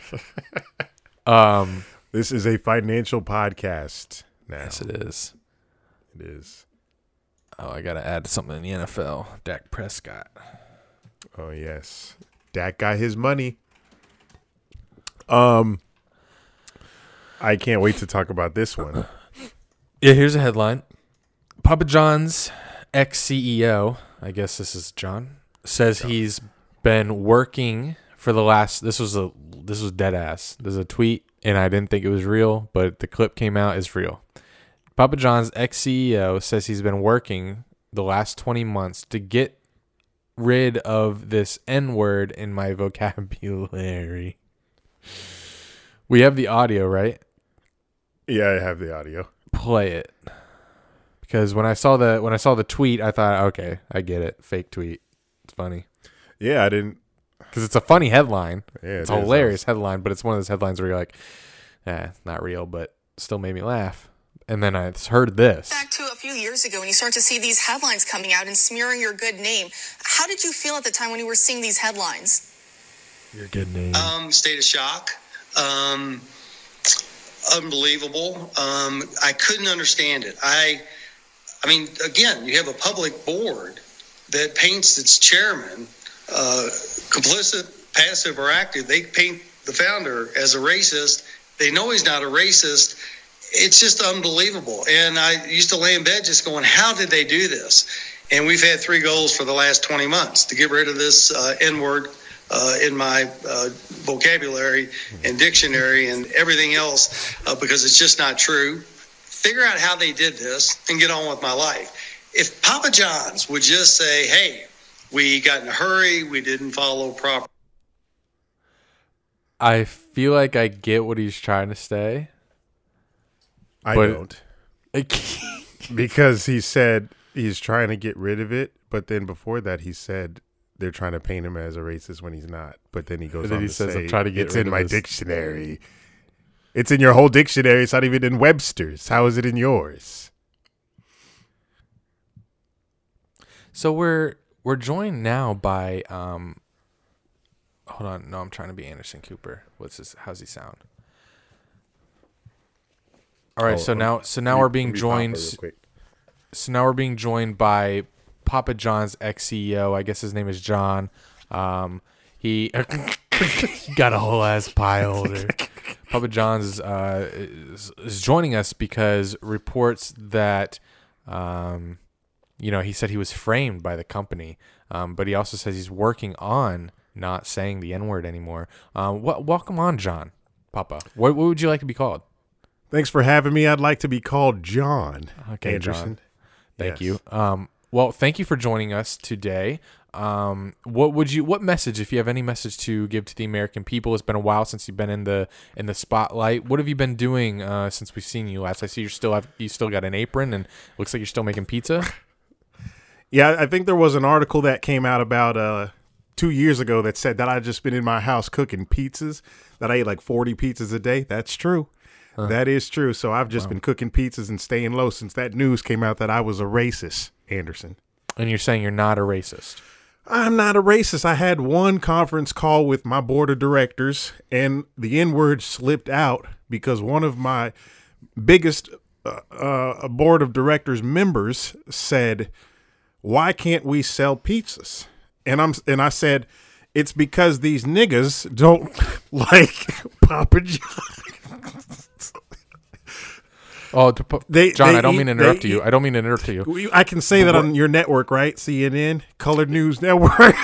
Um, this is a financial podcast. Now yes, it is. it is. Oh, I gotta add something in the NFL. Dak Prescott. Oh yes, Dak got his money. Um, I can't wait to talk about this one. Yeah, here's a headline. Papa John's ex CEO, I guess this is John, says he's been working for the last this was a this was dead ass. There's a tweet and I didn't think it was real, but the clip came out is real. Papa John's ex CEO says he's been working the last 20 months to get rid of this N word in my vocabulary. We have the audio, right? Yeah, I have the audio. play it because when I saw the when I saw the tweet, I thought, okay, I get it, fake tweet. It's funny Yeah, I didn't. because it's a funny headline. Yeah, it's it a hilarious headline, but it's one of those headlines where you're like, eh, it's not real, but still made me laugh. And then I heard this. back to a few years ago when you start to see these headlines coming out and smearing your good name. How did you feel at the time when you were seeing these headlines? Your good name. um, state of shock. Um, unbelievable. Um, I couldn't understand it. I, I mean, again, you have a public board that paints its chairman uh, complicit, passive, or active. They paint the founder as a racist. They know he's not a racist. It's just unbelievable. And I used to lay in bed just going, how did they do this? And we've had three goals for the last 20 months to get rid of this uh, N word uh, in my uh, vocabulary and dictionary and everything else uh, because it's just not true. Figure out how they did this and get on with my life. If Papa John's would just say, hey, we got in a hurry, we didn't follow proper. I feel like I get what he's trying to say. I But- don't because he said he's trying to get rid of it, but then before that he said they're trying to paint him as a racist when he's not. But then he goes And on he to says, say, "I'm trying to get "It's in my this." dictionary. It's in your whole dictionary. It's not even in Webster's. How is it in yours?" So we're we're joined now by um hold on, no, I'm trying to be Anderson Cooper. What's this how's he sound? All right, Oh, so now so now we're being joined her real quick. so now we're being joined by Papa John's ex CEO. I guess his name is John. Um, he, he got a whole ass pie holder. Papa John's uh, is, is joining us because reports that, um, you know, he said he was framed by the company, um, but he also says he's working on not saying the N word anymore. Um, w- welcome on, John, Papa. What, what would you like to be called? Thanks for having me. I'd like to be called John Okay, Anderson. John. Thank Yes. you. Um, well, thank you for joining us today. Um, what would you? What message, if you have any message to give to the American people? It's been a while since you've been in the in the spotlight. What have you been doing uh, since we've seen you last? I see you still have you still got an apron and looks like you're still making pizza. Yeah, I think there was an article that came out about uh, two years ago that said that I'd just been in my house cooking pizzas, that I ate like 40 pizzas a day. That's true. That is true. So I've just been cooking pizzas and staying low since that news came out that I was a racist, Anderson. And you're saying you're not a racist. I'm not a racist. I had one conference call with my board of directors, and the N word slipped out because one of my biggest uh, uh, board of directors members said, "Why can't we sell pizzas?" And I'm and I said, "It's because these niggas don't like Papa John." Oh, They- John, they I don't eat- mean to interrupt you. eat- I don't mean to interrupt you. I can say that on your network, right? CNN, Colored News Network.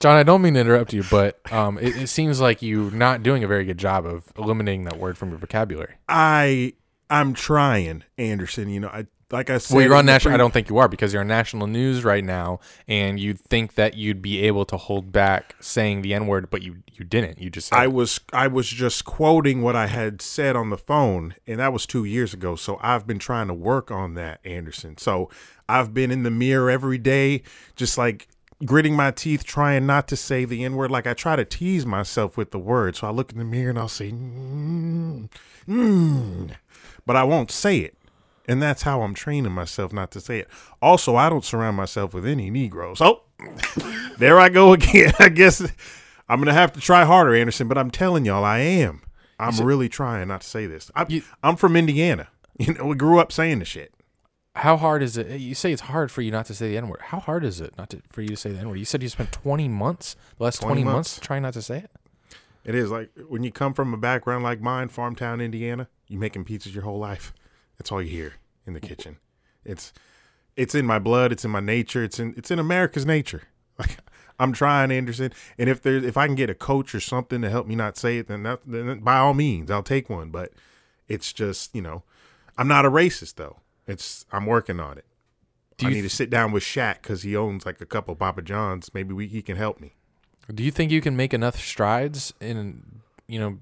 John, I don't mean to interrupt you, but um, it, it seems like you're not doing a very good job of eliminating that word from your vocabulary. I I'm trying, Anderson. You know, I like I said. Well, you're on national. pre- I don't think you are because you're on national news right now, and you'd think that you'd be able to hold back saying the n word, but you you didn't. You just said I it. was I was just quoting what I had said on the phone, and that was two years ago. So I've been trying to work on that, Anderson. So I've been in the mirror every day, just like gritting my teeth, trying not to say the N word. Like I try to tease myself with the word. So I look in the mirror and I'll say, mm, mm, but I won't say it. And that's how I'm training myself not to say it. Also, I don't surround myself with any Negroes. Oh, there I go again. I guess I'm gonna have to try harder, Anderson. But I'm telling y'all, I am. I'm really trying not to say this. I, You- I'm from Indiana. You know, we grew up saying the shit. How hard is it? You say it's hard for you not to say the n word. How hard is it not to for you to say the n word? You said you spent 20 months, the last 20, 20 months. months. trying not to say it. It is like when you come from a background like mine, farmtown Indiana. You making pizzas your whole life. That's all you hear in the kitchen. It's it's in my blood. It's in my nature. It's in it's in America's nature. Like I'm trying, Anderson. And if there's if I can get a coach or something to help me not say it, then that then by all means I'll take one. But it's just you know, I'm not a racist though. It's I'm working on it. Do I you need to sit down with Shaq because he owns like a couple Papa Johns. Maybe we, he can help me. Do you think you can make enough strides in, you know,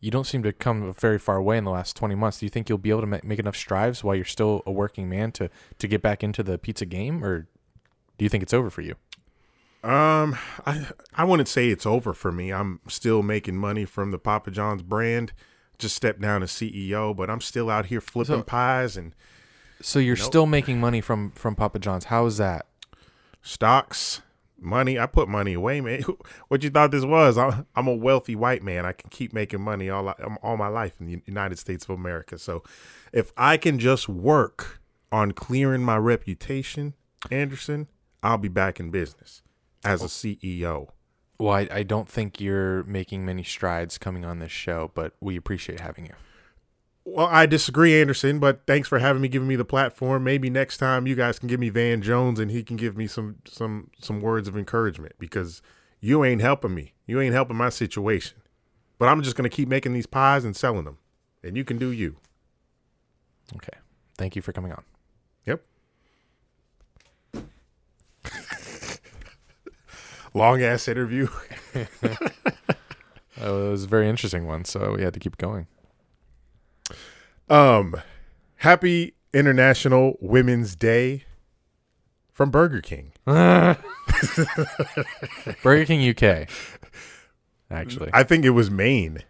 you don't seem to come very far away in the last 20 months. Do you think you'll be able to make enough strides while you're still a working man to, to get back into the pizza game? Or do you think it's over for you? Um, I I wouldn't say it's over for me. I'm still making money from the Papa John's brand. Just stepped down as CEO, but I'm still out here flipping So- pies and So you're still making money from, from Papa John's. How is that? stocks, money. I put money away, man. What you thought this was? I'm, I'm a wealthy white man. I can keep making money all um, all my life in the United States of America. So, if I can just work on clearing my reputation, Anderson, I'll be back in business as a oh. CEO. Well, I, I don't think you're making many strides coming on this show, but we appreciate having you. Well, I disagree, Anderson, but thanks for having me, giving me the platform. Maybe next time you guys can give me Van Jones and he can give me some some some words of encouragement because you ain't helping me. You ain't helping my situation. But I'm just gonna keep making these pies and selling them, and you can do you. Okay. Thank you for coming on. Yep. Long ass interview. It was a very interesting one, so we had to keep going. Um, happy International Women's Day from Burger King. Burger King UK. Actually, I think it was Maine.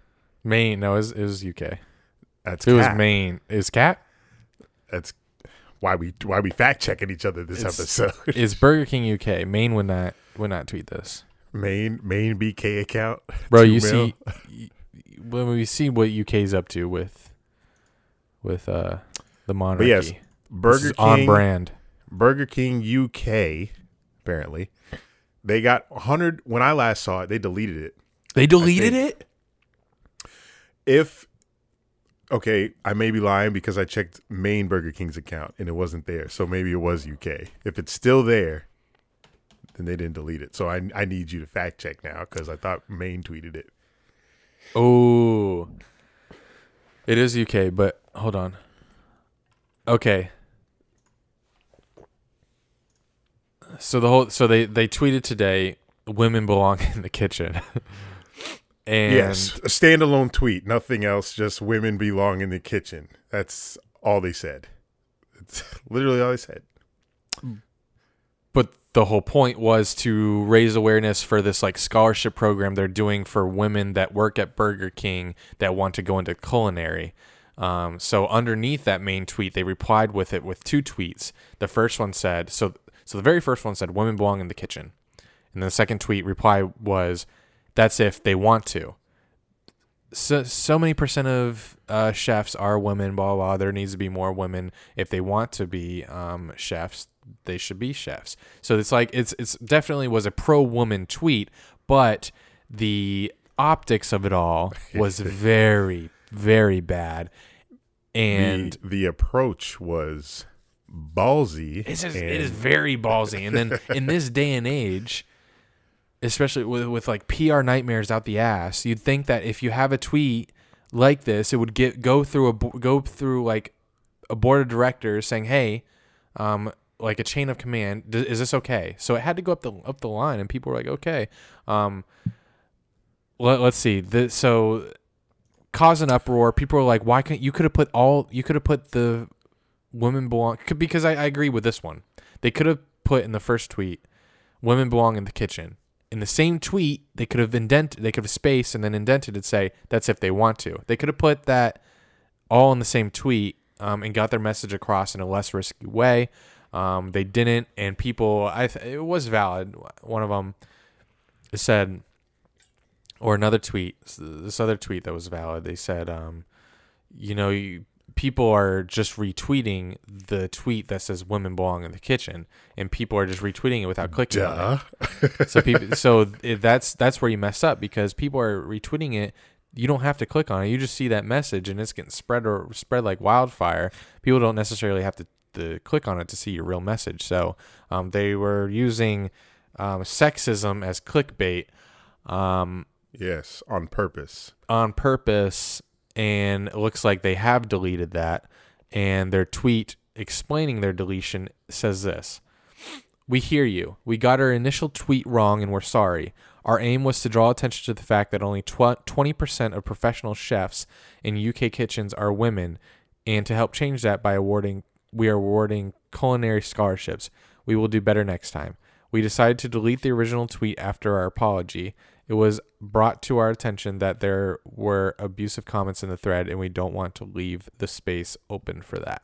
Maine. No, it was, it was UK. That's It was. Maine. Is cat? That's why we why we fact checking each other this It's- episode. Is Burger King UK? Maine would not would not tweet this, Main main BK account, bro. You mil. see, when we see what UK's up to with with uh the monarchy. But yes, This Burger is on brand. Burger King UK, apparently, they got 100. When I last saw it, they deleted it. They deleted it. If okay, I may be lying because I checked main Burger King's account and it wasn't there, so maybe it was UK. If it's still there, then they didn't delete it. So I I need you to fact check now because I thought main tweeted it. Oh, it is UK, but hold on. Okay. So the whole so they they tweeted today, "Women belong in the kitchen," and yes, a standalone tweet, nothing else. Just women belong in the kitchen. That's all they said. It's literally all they said. but the whole point was to raise awareness for this like scholarship program they're doing for women that work at Burger King that want to go into culinary. Um, so underneath that main tweet, they replied with it with two tweets. The first one said, so so the very first one said, "Women belong in the kitchen," and then the second tweet reply was, "That's if they want to." So so many percent of uh, chefs are women. Blah, blah. There needs to be more women if they want to be um, chefs. They should be chefs. So it's like it's it's definitely was a pro woman tweet, but the optics of it all was very very bad. And the, the approach was ballsy. It's just, and it is very ballsy. And then in this day and age, especially with, with like PR nightmares out the ass, you'd think that if you have a tweet like this, it would get go through a go through like a board of directors saying, "Hey, um, like a chain of command, D- is this okay?" So it had to go up the up the line, and people were like, "Okay." Um, let, let's see. The, so cause an uproar. People were like, "Why can't you could have put all you could have put the women belong because I, I agree with this one. They could have put in the first tweet, women belong in the kitchen. In the same tweet, they could have indented, they could have spaced and then indented and say that's if they want to. They could have put that all in the same tweet um, and got their message across in a less risky way. Um, they didn't, and people, I th- it was valid. One of them said, or another tweet, this other tweet that was valid. They said, um, you know, you, people are just retweeting the tweet that says "women belong in the kitchen," and people are just retweeting it without clicking on it. So people, so that's that's where you mess up because people are retweeting it. You don't have to click on it. You just see that message, and it's getting spread or spread like wildfire. People don't necessarily have to, to click on it to see your real message. So um, they were using um, sexism as clickbait. Um, Yes, on purpose. on purpose and it looks like they have deleted that and their tweet explaining their deletion says this. We hear you. We got our initial tweet wrong and we're sorry. Our aim was to draw attention to the fact that only tw- 20% of professional chefs in uk kitchens are women and to help change that by awarding we are awarding culinary scholarships. We will do better next time. We decided to delete the original tweet after our apology it was brought to our attention that there were abusive comments in the thread, and we don't want to leave the space open for that.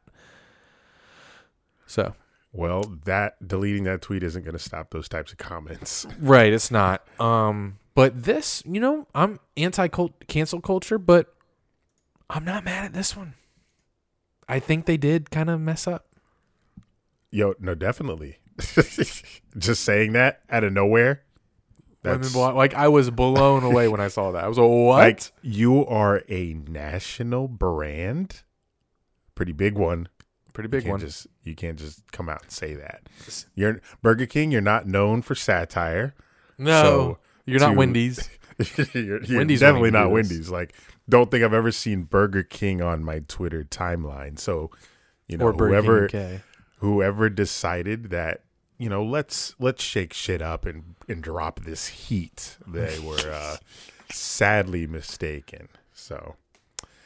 So, Well, that deleting that tweet isn't going to stop those types of comments. right, it's not. Um, but this, you know, I'm anti cancel culture, but I'm not mad at this one. I think they did kind of mess up. Yo, no, definitely. Just saying that out of nowhere. Women That's belong- like I was blown away when I saw that. I was like, "What?" like you are a national brand, pretty big one. Pretty big can't one. just you can't just come out and say that. You're Burger King. You're not known for satire. no, so you're not Wendy's. you're, you're Wendy's definitely not. Wendy's. Like, don't think I've ever seen Burger King on my Twitter timeline. So, you know, whoever whoever decided that you know let's let's shake shit up and and drop this heat, they were uh, sadly mistaken. So,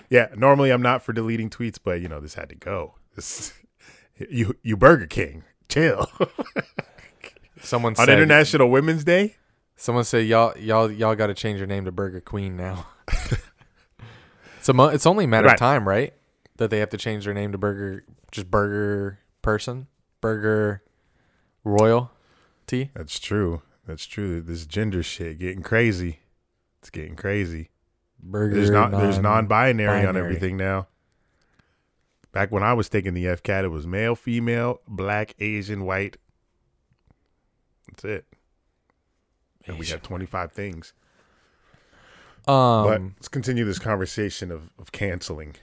yeah, normally I'm not for deleting tweets, but you know this had to go. This you you Burger King, chill Someone on said, International Women's Day. Someone said y'all y'all y'all got to change your name to Burger Queen now. it's a mo- it's only a matter Right. of time, right? That they have to change their name to Burger just Burger Person, Burger Royal T. That's true. That's true. This gender shit getting crazy. It's getting crazy. Burger. There's not there's non- non-binary on everything now. Back when I was taking the FCAT, it was male, female, black, Asian, white. That's it. And we got 25 things. Um, But let's continue this conversation of, of canceling.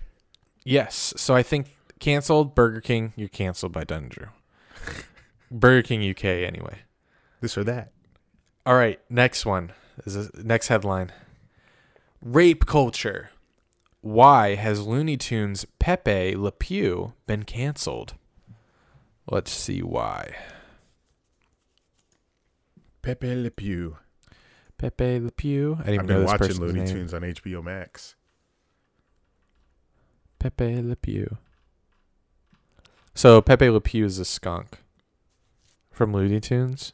Yes. So I think canceled Burger King. You're canceled by Dungeon. Burger King UK anyway. This or that. All right. Next one is a, next headline. Rape culture. Why has Looney Tunes Pepe Le Pew been canceled? Let's see why. Pepe Le Pew. Pepe Le Pew. I didn't I've know been this watching Looney name. Tunes on HBO Max. Pepe Le Pew. So Pepe Le Pew is a skunk from Looney Tunes.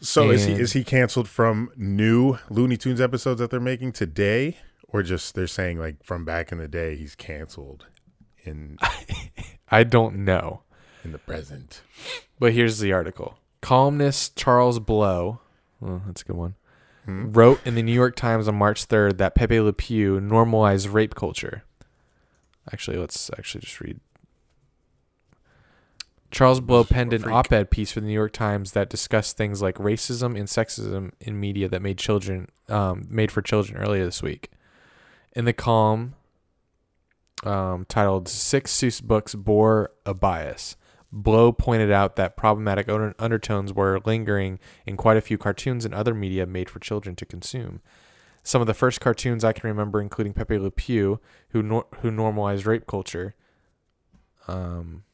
So is he is he canceled from new Looney Tunes episodes that they're making today, or just they're saying like from back in the day he's canceled in I don't know. in the present? But here's the article. Columnist Charles Blow, oh, that's a good one, hmm? wrote in the New York Times on March 3rd that Pepe Le Pew normalized rape culture. Actually, let's actually just read. Charles Blow penned an op ed piece for the New York Times that discussed things like racism and sexism in media that made children um, made for children earlier this week. In the column um, titled Six Seuss Books Bore a Bias, Blow pointed out that problematic under- undertones were lingering in quite a few cartoons and other media made for children to consume. Some of the first cartoons I can remember, including Pepe Le Pew, who nor- who normalized rape culture. Um,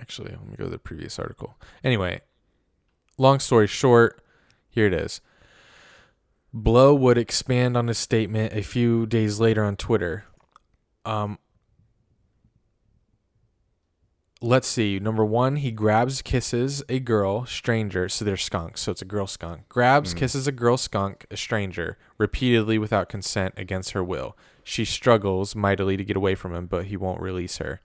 actually, let me go to the previous article. Anyway, long story short, here it is. Blow would expand on his statement a few days later on Twitter. Um, let's see. Number one, he grabs, kisses a girl, stranger. So they're skunks. So it's a girl skunk. Grabs, kisses a girl skunk, a stranger, repeatedly without consent against her will. She struggles mightily to get away from him, but he won't release her.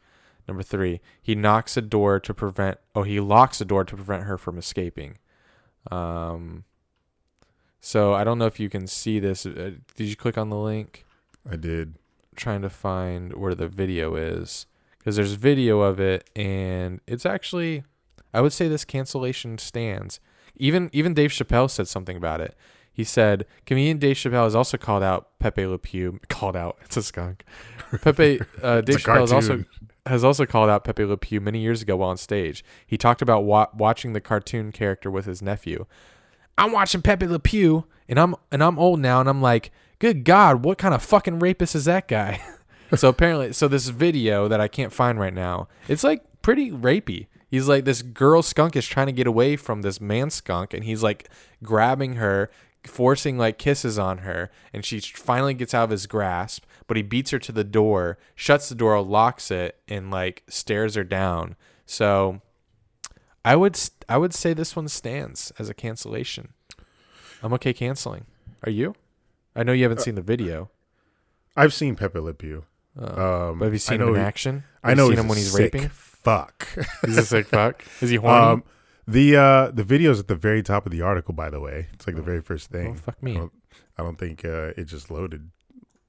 Number three, he knocks a door to prevent. Oh, he locks a door to prevent her from escaping. Um. So I don't know if you can see this. Uh, did you click on the link? I did. trying to find where the video is because there's video of it and it's actually I would say this cancellation stands. Even even Dave Chappelle said something about it. He said comedian Dave Chappelle has also called out Pepe Le Pew. Called out. It's a skunk. Pepe uh, Dave Chappelle has also cartoon. Has also called out Pepe Le Pew many years ago while on stage. He talked about wa- watching the cartoon character with his nephew. I'm watching Pepe Le Pew, and I'm and I'm old now, and I'm like, good God, what kind of fucking rapist is that guy? so apparently, so this video that I can't find right now, it's like pretty rapey. He's like this girl skunk is trying to get away from this man skunk, and he's like grabbing her, forcing like kisses on her, and she finally gets out of his grasp. But he beats her to the door, shuts the door, locks it, and like stares her down. So I would I would say this one stands as a cancellation. I'm okay canceling. Are you? I know you haven't seen the video, I've seen Pepe Le Pew. Um, Uh, but have you seen him in he- action? I know seen he's him when he's sick raping. Fuck. He's a sick fuck. Is he horny? um, the uh, the video's at the very top of the article. By the way, it's like the very first thing. oh, fuck I me. don't, I don't think uh, it just loaded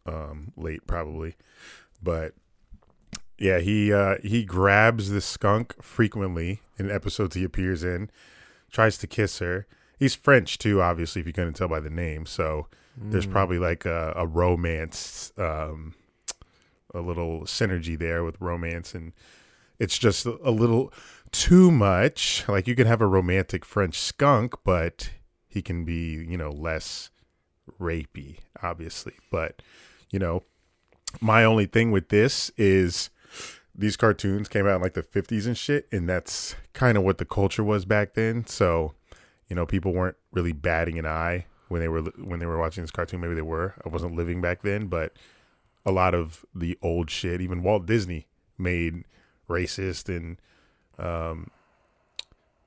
um, late, probably. But yeah, he uh, he grabs the skunk frequently in episodes he appears in, tries to kiss her. He's French too, obviously, if you couldn't tell by the name. So there's probably like a, a romance, um, a little synergy there with romance, and it's just a little too much. Like you can have a romantic French skunk, but he can be, you know, less rapey, obviously. But, you know, my only thing with this is these cartoons came out in like the 50s and shit, and that's kind of what the culture was back then. So, you know, people weren't really batting an eye when they were when they were watching this cartoon. Maybe they were. I wasn't living back then, but a lot of the old shit, even Walt Disney made racist and um,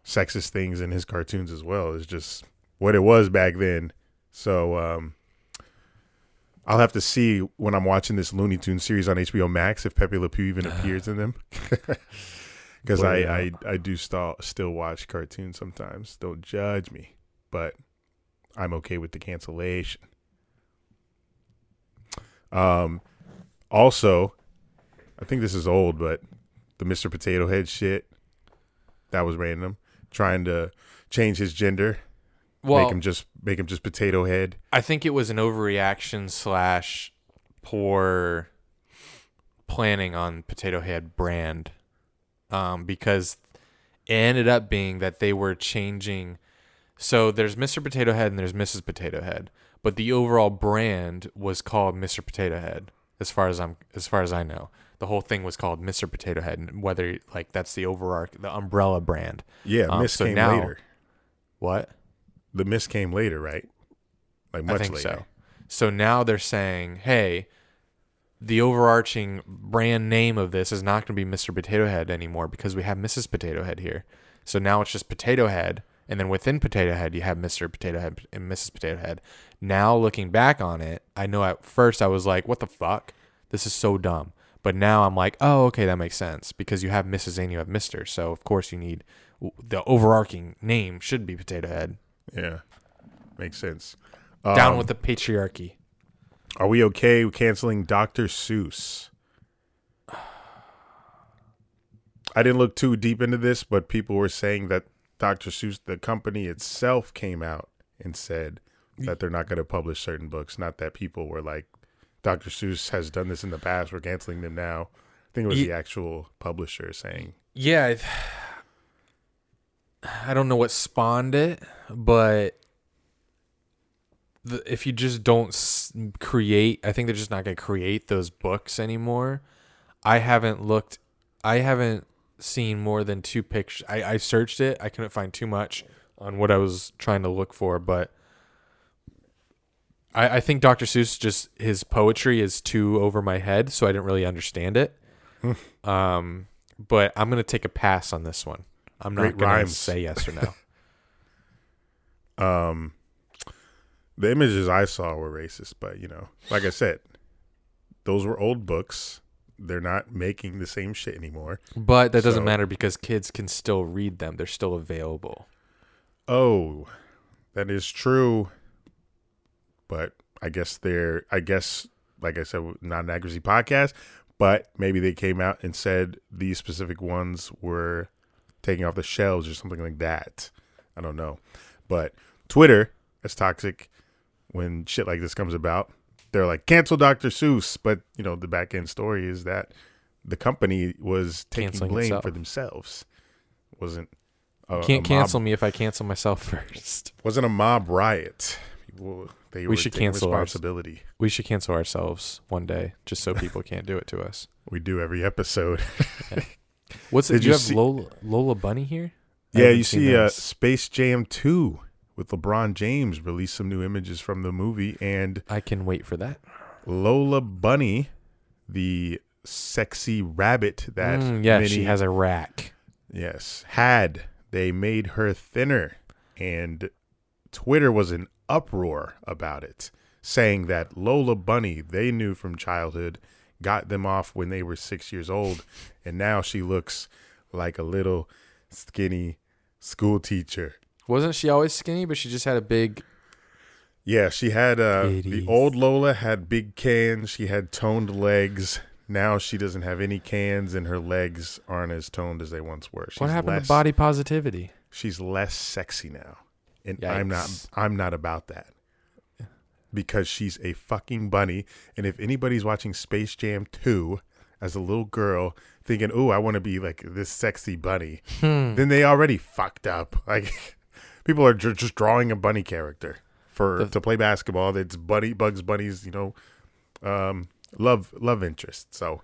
sexist things in his cartoons as well. It's just what it was back then. So um, I'll have to see when I'm watching this Looney Tunes series on HBO Max if Pepe Le Pew even appears in them. Because I, I I do still still watch cartoons sometimes. Don't judge me, but I'm okay with the cancellation. Um, Also, I think this is old, but the Mr. Potato Head shit that was random. Trying to change his gender, Well, make him just make him just Potato Head. I think it was an overreaction slash poor planning on Potato Head brand, um, because it ended up being that they were changing. So there's Mr. Potato Head and there's Mrs. Potato Head, but the overall brand was called Mr. Potato Head. As far as I'm, as far as I know, the whole thing was called Mr. Potato Head, and whether like that's the overarch, the umbrella brand. Yeah, Um, Miss so came now- later. What? The Miss came later, right? Like much I think later. so. So now they're saying, hey, the overarching brand name of this is not going to be Mr. Potato Head anymore because we have Mrs. Potato Head here. So now it's just Potato Head. And then within Potato Head, you have Mr. Potato Head and Mrs. Potato Head. Now looking back on it, I know at first I was like, what the fuck? This is so dumb. But now I'm like, oh, okay, that makes sense because you have Mrs. and you have Mr. So of course you need the overarching name should be Potato Head. Yeah, makes sense. Down Um, with the patriarchy. Are we okay with canceling Dr. Seuss? I didn't look too deep into this, but people were saying that Dr. Seuss, the company itself, came out and said that they're not going to publish certain books. Not that people were like, Dr. Seuss has done this in the past, we're canceling them now. I think it was Ye- the actual publisher saying, Yeah, I've, I don't know what spawned it, but the, if you just don't s- create, I think they're just not going to create those books anymore. I haven't looked, I haven't seen more than two pictures. I, I searched it, I couldn't find too much on what I was trying to look for, but I, I think Dr. Seuss just his poetry is too over my head, so I didn't really understand it. um, but I'm gonna take a pass on this one. I'm not Great gonna rhymes. say yes or no. um, the images I saw were racist, but you know, like I said, those were old books. They're not making the same shit anymore. but that doesn't So- matter because kids can still read them. They're still available. Oh, that is true. But I guess they're, I guess, like I said, not an accuracy podcast, but maybe they came out and said these specific ones were taking off the shelves or something like that. I don't know. But Twitter is toxic when shit like this comes about. They're like, cancel Dr. Seuss. But, you know, the back end story is that the company was taking Canceling blame itself. for themselves. Wasn't. a- Can't a mob- cancel me if I cancel myself first. wasn't a mob riot. People they We should cancel responsibility. We should cancel ourselves one day just so people can't do it to us. We do every episode. What's it? Did you you have see- Lola, Lola Bunny here? I yeah, you see uh. Space Jam 2 with LeBron James released some new images from the movie and I can wait for that. Lola Bunny, the sexy rabbit that Mm, yeah, she has a rack. Yes, had they made her thinner, and Twitter was in uproar about it, saying that Lola Bunny they knew from childhood got them off when they were six years old, and now she looks like a little skinny school teacher. Wasn't she always skinny? But she just had a big. Yeah, she had uh, the old Lola had big cans. She had toned legs. Now she doesn't have any cans, and her legs aren't as toned as they once were. She's what happened less, to body positivity? she's less sexy now and i'm not i'm not about that. Because she's a fucking bunny. And if anybody's watching space jam 2 as a little girl thinking oh i want to be like this sexy bunny Hmm. then they already fucked up. Like people are ju- just drawing a bunny character for to play basketball that's bunny bugs bunnies you know um love love interest. So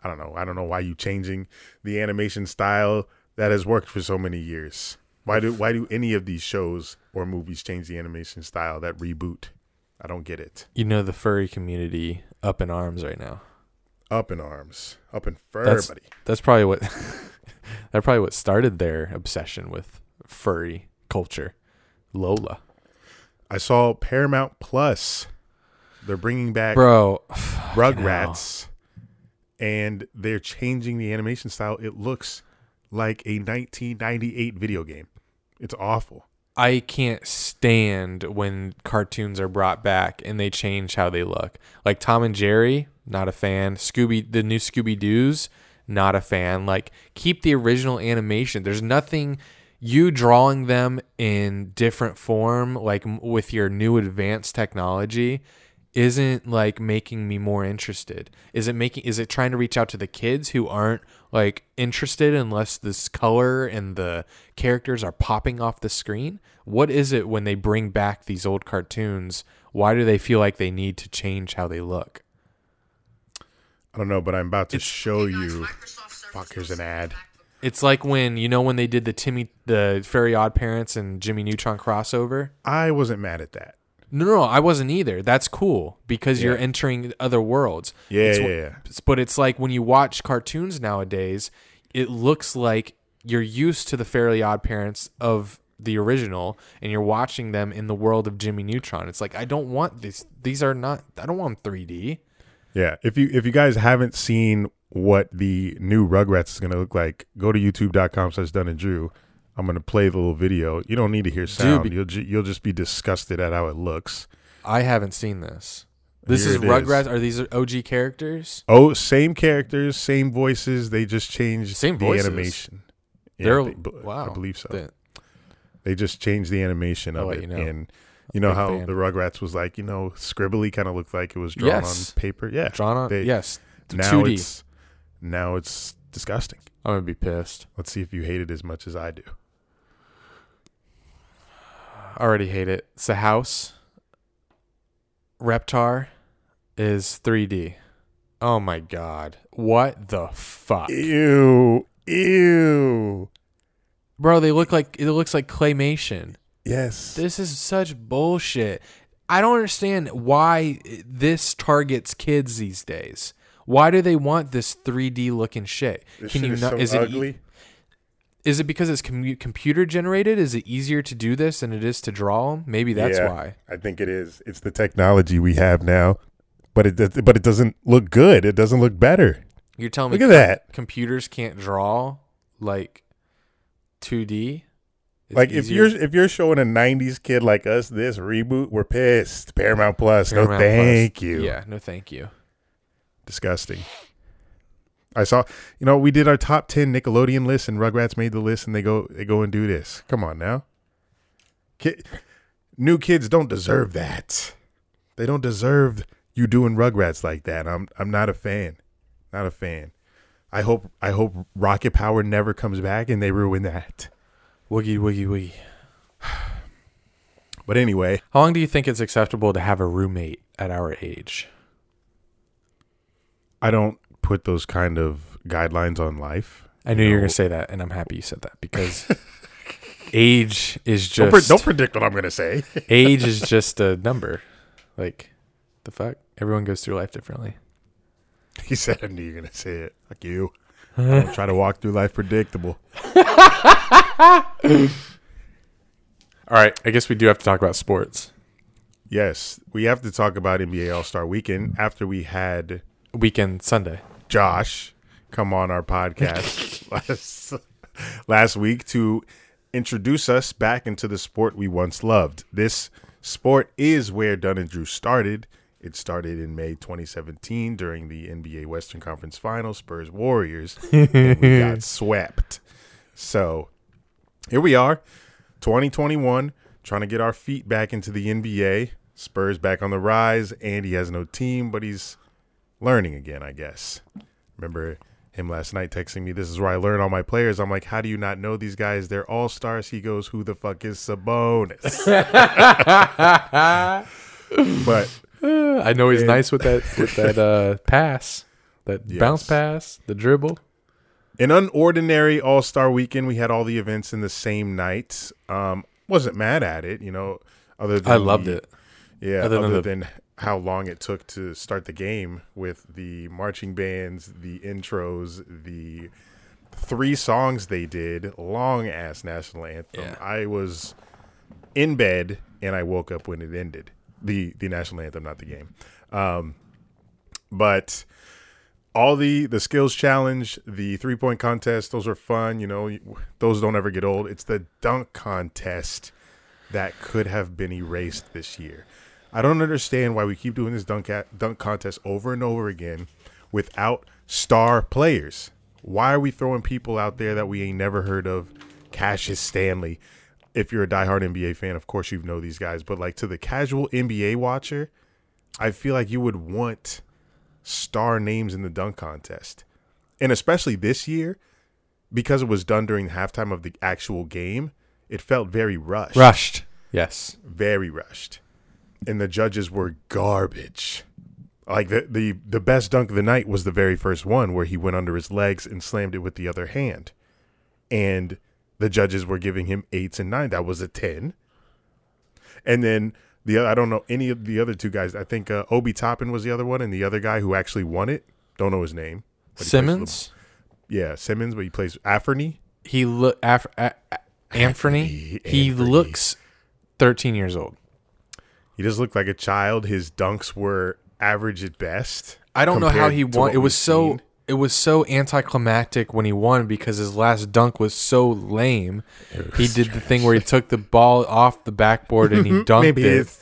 i don't know. I don't know why you changing the animation style that has worked for so many years why do why do any of these shows or movies change the animation style that reboot i don't get it You know the furry community up in arms right now. up in arms up in fur That's buddy that's probably what that probably what started their obsession with furry culture. Lola, i saw paramount plus they're bringing back bro, Rugrats, and they're changing the animation style. It looks like a 1998 video game. It's awful. I can't stand when cartoons are brought back and they change how they look. Like Tom and Jerry, not a fan. Scooby, the new Scooby Doo's, not a fan. Like, keep the original animation. There's nothing you drawing them in different form, like with your new advanced technology, isn't like making me more interested. Is it making? Is it trying to reach out to the kids who aren't like interested unless this color and the characters are popping off the screen? What is it when they bring back these old cartoons? Why do they feel like they need to change how they look? I don't know, but I'm about to show you. Fuck, here's an ad. It's like when you know when they did the Timmy, the Fairy Odd Parents and Jimmy Neutron crossover. I wasn't mad at that. No, no, I wasn't either. That's cool because you're entering other worlds. Yeah, It's yeah, yeah. But it's like when you watch cartoons nowadays, it looks like you're used to the Fairly Odd Parents of the original, and you're watching them in the world of Jimmy Neutron. It's like I don't want these. These are not. I don't want 3D. Yeah, if you if you guys haven't seen what the new Rugrats is going to look like, go to youtube.com slash Dunn and Drew. I'm going to play the little video. You don't need to hear sound. be- you'll ju- you'll just be disgusted at how it looks. I haven't seen this. This Here is. Rugrats. Are these OG characters? Oh, same characters, same voices. They just changed Same the voices? animation. Yeah, they- wow. I believe so. The- They just changed the animation of it, you know. and you know how fan. the Rugrats was like, you know, scribbly, kind of looked like it was drawn Yes. on paper. Yeah, drawn on. They- yes. Now 2D. it's now it's disgusting. I'm gonna be pissed. Let's see if you hate it as much as I do. Already hate it. It's a house. Reptar is 3D. Oh my god. What the fuck? Ew, ew. Bro, they look like it looks like claymation. Yes. This is such bullshit. I don't understand why this targets kids these days. Why do they want this 3D looking shit? This Can shit you is not? so is it ugly. Is it because it's commu- computer generated? Is it easier to do this than it is to draw? Maybe that's Yeah, why. I think it is. It's the technology we have now, but it but it doesn't look good. It doesn't look better. You're telling me Look at that. computers can't draw like 2D? It's like if you're if you're showing a '90s kid like us this reboot, we're pissed. Paramount Plus, Paramount no Plus- thank you. Yeah, no thank you. disgusting. I saw, you know, we did our top ten Nickelodeon list, and Rugrats made the list, and they go they go and do this. Come on now, Kid, new kids don't deserve that. They don't deserve you doing Rugrats like that. I'm I'm not a fan, not a fan. I hope I hope Rocket Power never comes back, and they ruin that. Woogie woogie woogie. But anyway, How long do you think it's acceptable to have a roommate at our age? I don't put those kind of guidelines on life. I knew you were going to say that, and I'm happy you said that because age is Don't, pre- just don't predict what I'm gonna say. age is just a number. Like the fuck, everyone goes through life differently. He said, I knew you were going to say it. Fuck you. I don't try to walk through life predictable. All right, I guess we do have to talk about sports. Yes, we have to talk about NBA All Star Weekend after we had Weekend Sunday. Josh come on our podcast last, last week to introduce us back into the sport we once loved. This sport is where Dunn and Drew started. It started in May 2017 during the NBA Western Conference Finals, Spurs Warriors, and we got swept. So here we are, 2021, trying to get our feet back into the NBA. Spurs back on the rise. Andy has no team, but he's learning again, I guess. Remember him last night texting me, This is where I learn all my players. I'm like, How do you not know these guys? They're all stars. He goes, Who the fuck is Sabonis? but I know he's nice with that with that uh, pass, that Yes. bounce pass, the dribble. an unordinary All Star weekend. We had all the events in the same night. Um, wasn't mad at it, you know. Other than I loved the- it. Yeah, Other other, than than, the- how long it took to start the game with the marching bands, the intros, the three songs they did, long ass national anthem. Yeah. I was in bed and I woke up when it ended. The the national anthem, not the game. Um, but all the the skills challenge, the three point contest, those are fun. You know, those don't ever get old. It's the dunk contest that could have been erased this year. I don't understand why we keep doing this dunk at, dunk contest over and over again without star players. Why are we throwing people out there that we ain't never heard of? Cassius Stanley. If you're a diehard NBA fan, of course you know these guys, but like to the casual NBA watcher, I feel like you would want star names in the dunk contest. And especially this year, because it was done during the halftime of the actual game, it felt very rushed. Rushed. Yes. Very rushed. And the judges were garbage. Like the, the the best dunk of the night was the very first one where he went under his legs and slammed it with the other hand. And the judges were giving him eights and nine. That was a ten. And then the I don't know any of the other two guys. I think uh, Obi Toppin was the other one, and the other guy who actually won it. Don't know his name. but he plays for the- Simons. yeah, Simons, but he plays Afferny. He look Af- Anthony. He looks 13 years old. He just looked like a child. His dunks were average at best. I don't know how he won. It was so seen. it was so anticlimactic when he won because his last dunk was so lame. He did the thing where he took the ball off the backboard and he dunked it,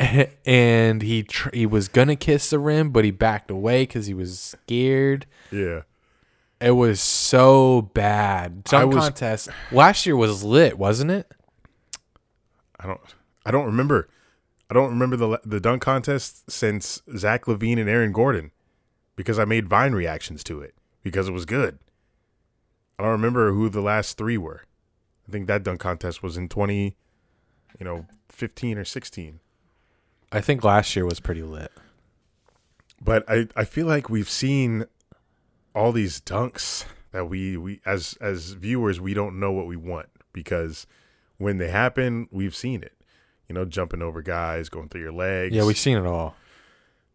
it's and he tr- he was gonna kiss the rim, but he backed away because he was scared. yeah. It was so bad. Dunk was- contest last year was lit, wasn't it? I don't. I don't remember. I don't remember the the dunk contest since Zach LaVine and Aaron Gordon, because I made Vine reactions to it because it was good. I don't remember who the last three were. I think that dunk contest was in twenty, you know, fifteen or sixteen. I think last year was pretty lit. But I, I feel like we've seen all these dunks that we, we as as viewers we don't know what we want because when they happen we've seen it. You know, jumping over guys, going through your legs. Yeah, we've seen it all.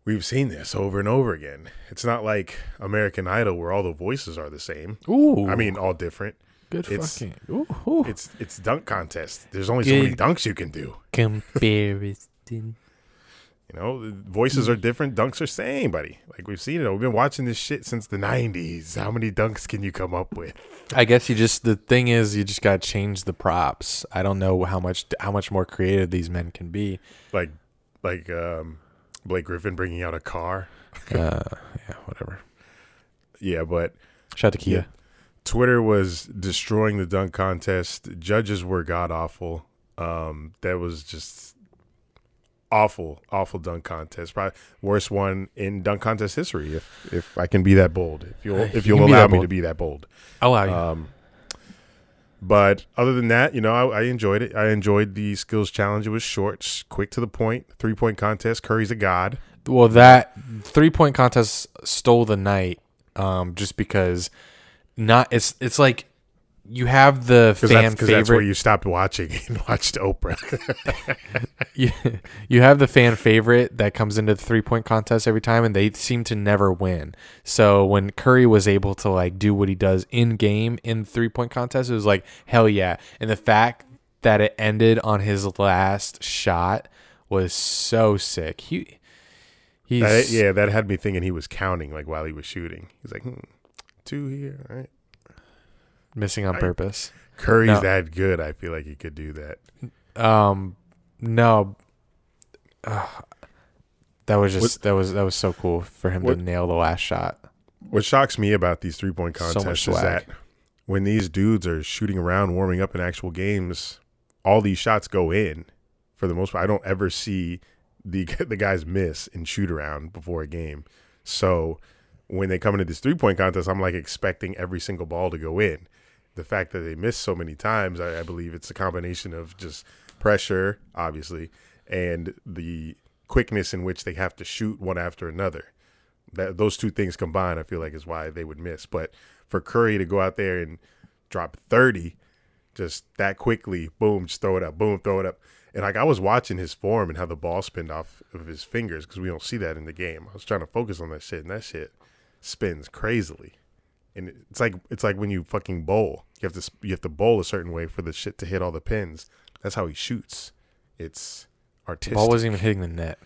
we've seen this over and over again. It's not like American Idol where all the voices are the same. Ooh, I mean, all different. good it's- fucking. Ooh, ooh. It's it's dunk contest. There's only so many dunks you can do. comparison. You know, voices are different, dunks are same, buddy. Like we've seen it. We've been watching this shit since the '90s. How many dunks can you come up with? I guess you just the thing is you just got to change the props. I don't know how much how much more creative these men can be. like like um Blake Griffin bringing out a car. Uh, yeah, whatever. Yeah, but Shout out to Kia. Yeah. Twitter was destroying the dunk contest. Judges were god awful. Um that was just awful, awful dunk contest. Probably worst one in dunk contest history if if I can be that bold. If you'll if You you'll be allow me to be that bold. I'll allow you. Um, but other than that, you know, I, I enjoyed it. I enjoyed the skills challenge. It was short, quick to the point. point, three point contest. Curry's a god. well, that three point contest stole the night, um, just because not it's it's like you have the fan that's, 'cause that's where favorite. you stopped watching and watched Oprah. you, you have the fan favorite that comes into the three point contest every time, and they seem to never win. So when Curry was able to like do what he does in game in three point contest, it was like hell yeah. And the fact that it ended on his last shot was so sick. He he's That- yeah, that had me thinking he was counting like while he was shooting. He's like, hmm, two here. All right. Missing on I- purpose. Curry's No. that good. I feel like he could do that. Um, no. That was just that was that was so cool for him What- to nail the last shot. What shocks me about these three point So contests is that when these dudes are shooting around, warming up in actual games, all these shots go in. For the most part, I don't ever see the the guys miss and shoot around before a game. So when they come into this three point contest, I'm like expecting every single ball to go in. The fact that they miss so many times, I, I believe it's a combination of just pressure, obviously, and the quickness in which they have to shoot one after another that those two things combined, I feel like is why they would miss. But for Curry to go out there and drop thirty, just that quickly, boom, just throw it up, boom, throw it up, and like I was watching his form and how the ball spinned off of his fingers because we don't see that in the game. I was trying to focus on that shit, and that shit spins crazily. And it's like it's like when you fucking bowl, you have to you have to bowl a certain way for the shit to hit all the pins. That's how he shoots. It's artistic. Ball wasn't even hitting the net.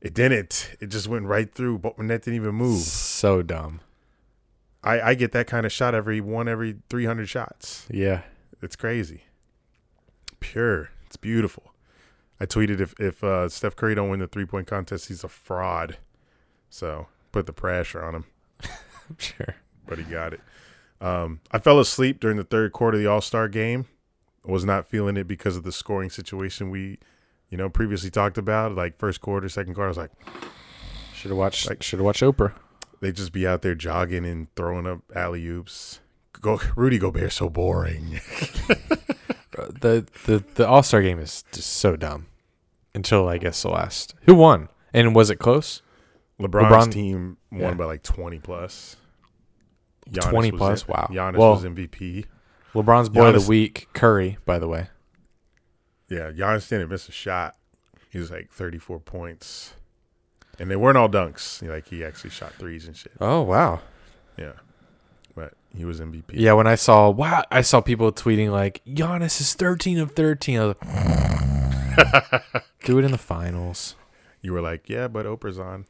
it didn't. It just went right through. But net didn't even move. So dumb. I, I get that kind of shot every one every 300 shots. Yeah. It's crazy. Pure. It's beautiful. I tweeted if if uh, Steph Curry don't win the three point contest, he's a fraud. So put the pressure on him, Sure. But he got it. Um, I fell asleep during the third quarter of the All Star game. Was not feeling it because of the scoring situation we, you know, previously talked about. Like first quarter, second quarter, I was like, Should have watched. Like- Should have watched Oprah. they just be out there jogging and throwing up alley oops. Go Rudy Gobert, so boring. The the the All Star game is just so dumb. Until I guess the last. Who won? And was it close? LeBron's LeBron- team won yeah. by like twenty plus. 20 was plus? it. Wow. Giannis Well- was MVP. LeBron's boy of the week, Curry, by the way. Yeah, Giannis didn't miss a shot. He was like thirty four points, and they weren't all dunks. Like he actually shot threes and shit. Oh wow. Yeah, but he was MVP. Yeah, when I saw wow, I saw people tweeting like Giannis is thirteen of thirteen. I was like, do it in the finals. You were like, yeah, but Oprah's on.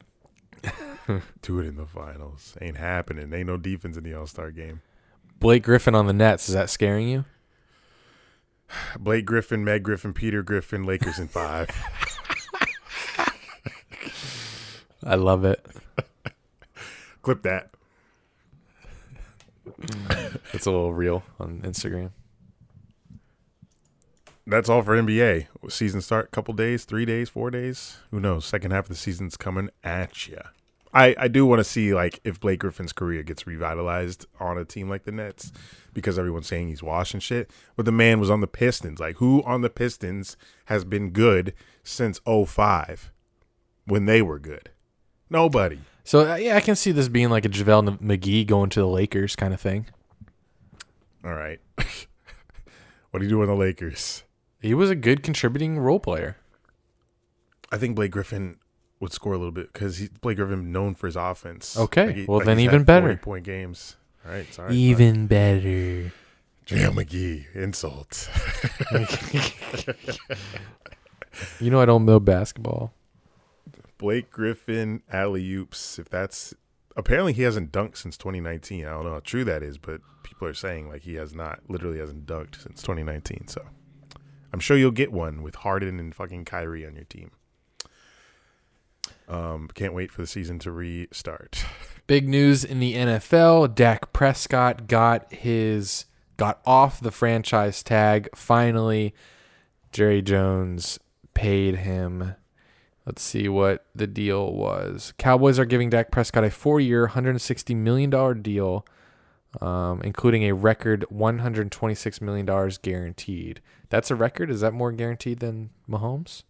Do it in the finals. Ain't happening. Ain't no defense in the All Star game. Blake Griffin on the Nets. Is that scaring you? Blake Griffin, Meg Griffin, Peter Griffin, Lakers in five. I love it. Clip that. It's a little real on Instagram. That's all for NBA. Season start, couple days, three days, four days. Who knows? Second half of the season's coming at you. I, I do want to see like if Blake Griffin's career gets revitalized on a team like the Nets because everyone's saying he's washing shit. But the man was on the Pistons. Like who on the Pistons has been good since 05 when they were good? Nobody. So uh, yeah, I can see this being like a JaVale McGee going to the Lakers kind of thing. All right. what do you do in the Lakers? He was a good contributing role player. I think Blake Griffin would score a little bit because Blake Griffin known for his offense. Okay, well, then even better. point games. All right, sorry. Even better. Jam McGee insult. You know I don't know basketball. Blake Griffin alley oops. If that's apparently he hasn't dunked since 2019. I don't know how true that is, but people are saying like he has not literally hasn't dunked since 2019. So I'm sure you'll get one with Harden and fucking Kyrie on your team. Um, can't wait for the season to restart. Big news in the NFL: Dak Prescott got his got off the franchise tag. Finally, Jerry Jones paid him. Let's see what the deal was. Cowboys are giving Dak Prescott a four-year, $160 million deal, um, including a record $126 million guaranteed. That's a record? Is that more guaranteed than Mahomes?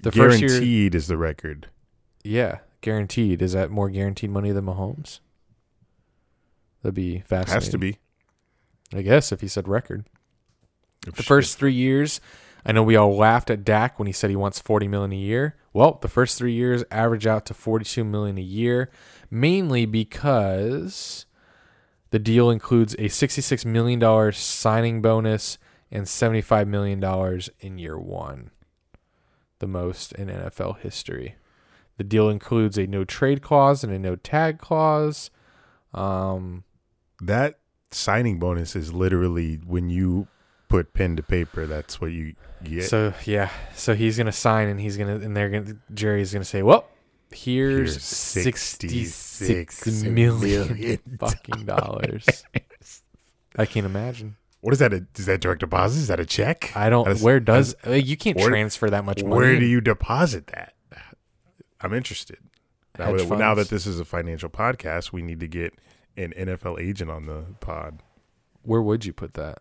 The first year, Guaranteed is the record. yeah, guaranteed. Is that more guaranteed money than Mahomes? That'd be fascinating. Has to be. I guess if he said record. If The shit- first three years, I know we all laughed at Dak when he said he wants forty million a year. Well, the first three years average out to forty-two million a year, mainly because the deal includes a sixty-six million dollars signing bonus and seventy-five million dollars in year one, the most in NFL history. The deal includes a no trade clause and a no tag clause. Um, that signing bonus is literally when you put pen to paper. That's what you get. So yeah, so he's gonna sign, and he's gonna, and they're gonna, Jerry's gonna say, "Well, here's, Here's 66 million million fucking dollars." I can't imagine. What is that? A, is that direct deposit? Is that a check? I don't. That's- where does uh, you can't where- transfer that much money? Where do you deposit that? I'm interested. Now, that, now that this is a financial podcast, we need to get an NFL agent on the pod Where would you put that?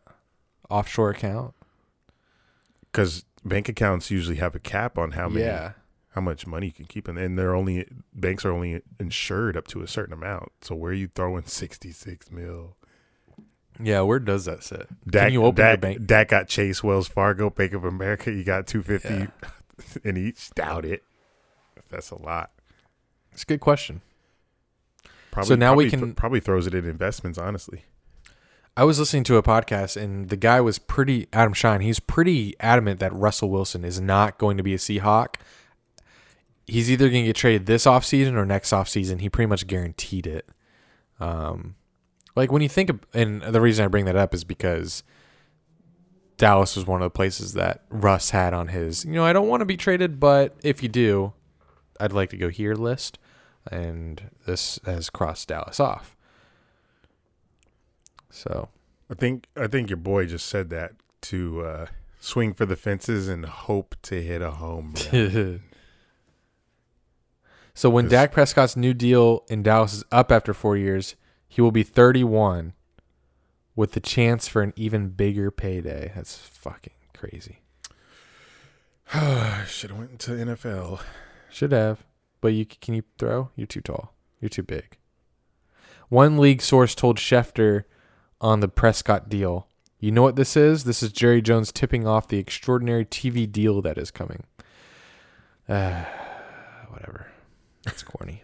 Offshore account? because bank accounts usually have a cap on how many, Yeah. how much money you can keep, in, and they're only banks are only insured up to a certain amount. So where are you throwing 66 mil? Yeah. Where does that sit? Dak, Can you open Dak, your bank? Dak got Chase, Wells Fargo, Bank of America. You got 250 in each. Doubt it. That's a lot. It's a good question. Probably, So now we probably can- probably throws it in investments. Honestly, I was listening to a podcast and the guy was pretty Adam Shine. He's pretty adamant that Russell Wilson is not going to be a Seahawk. He's either going to get traded this offseason or next offseason. He pretty much guaranteed it. Um, like when you think of, and the reason I bring that up is because Dallas was one of the places that Russ had on his. You know, I don't want to be traded, but if you do, I'd like to go here list, and this has crossed Dallas off. So I think I think your boy just said that to uh, swing for the fences and hope to hit a home run. so when Dak Prescott's new deal in Dallas is up after four years, he will be 31 with the chance for an even bigger payday. That's fucking crazy. Should have went into NFL. Should have, but you can you throw? You're too tall. You're too big. One league source told Schefter on the Prescott deal. You know what this is? This is Jerry Jones tipping off the extraordinary TV deal that is coming. Uh, whatever. That's corny.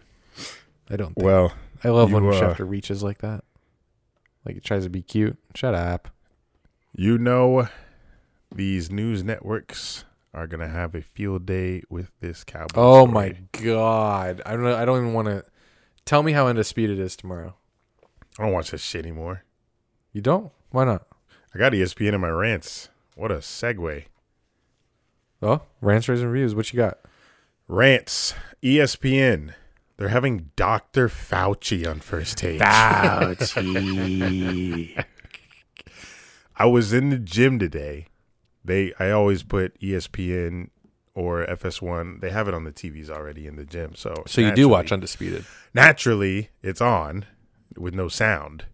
I don't. Think. Well, I love when you, uh, Schefter reaches like that. Like he tries to be cute. Shut up. you know these news networks are gonna have a field day with this cowboy. Oh story. my god. I don't. I don't even want to. Tell me how undisputed is tomorrow. I don't watch that shit anymore. You don't? Why not? I got ESPN in my rants. What a segue. Oh, rants, raising reviews. What you got? Rants. ESPN. They're having Dr. Fauci on first take. Fauci. I was in the gym today. They I always put ESPN or FS1. They have it on the TVs already in the gym. So So you do watch Undisputed. Naturally, it's on with no sound.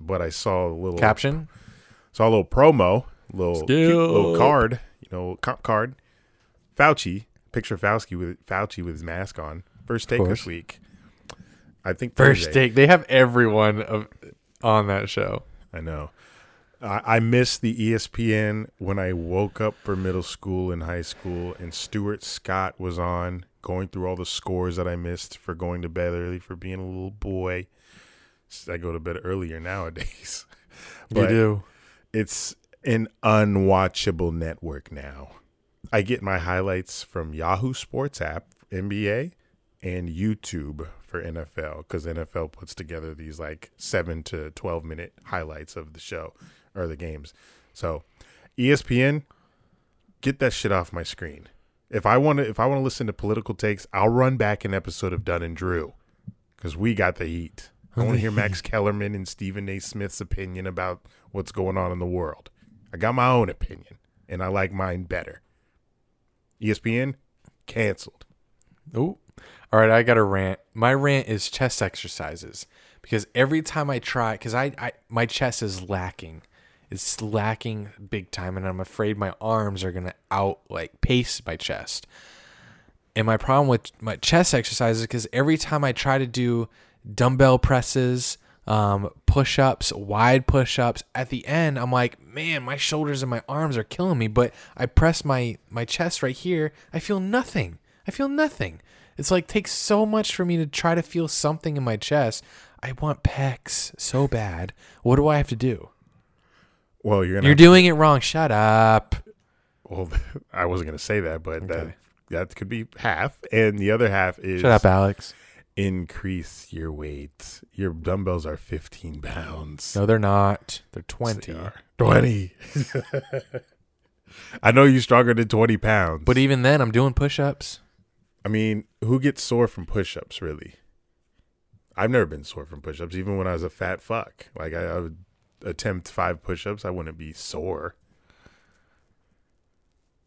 But I saw a little Caption? Saw a little promo, little cute little card, you know, comp card. Fauci, picture of Fauci with Fauci with his mask on. First take course. this week. I think First Thursday. take. They have everyone of, on that show. I know. I, I missed the ESPN when I woke up for middle school and high school, and Stuart Scott was on, going through all the scores that I missed for going to bed early for being a little boy. I go to bed earlier nowadays. you do. it's an unwatchable network now. I get my highlights from Yahoo Sports app, NBA, and YouTube for NFL because NFL puts together these like seven to 12 minute highlights of the show or the games. So ESPN, get that shit off my screen. If I want to, if I want to listen to political takes, I'll run back an episode of Dunn and Drew because we got the heat. I want to hear Max Kellerman and Stephen A. Smith's opinion about what's going on in the world. I got my own opinion, and I like mine better. ESPN canceled. Ooh. All right, I got a rant. My rant is chest exercises because every time I try, because I, I my chest is lacking, it's lacking big time, and I'm afraid my arms are gonna out like pace my chest. And my problem with my chest exercises because every time I try to do dumbbell presses, um, push ups, wide push ups, at the end I'm like, man, my shoulders and my arms are killing me. But I press my my chest right here, I feel nothing. I feel nothing. It's like takes so much for me to try to feel something in my chest. I want pecs so bad. What do I have to do? Well, you're gonna. You're doing it wrong. Shut up. well, I wasn't gonna say that, but that Okay. that could be half, and the other half is Shut up, Alex. increase your weight. Your dumbbells are 15 pounds. No, they're not. They're Yes, 20. they are. 20. I know you're stronger than 20 pounds. But even then, I'm doing push ups. I mean, who gets sore from push ups, really? I've never been sore from push ups, even when I was a fat fuck. Like, I, I would attempt five push ups, I wouldn't be sore.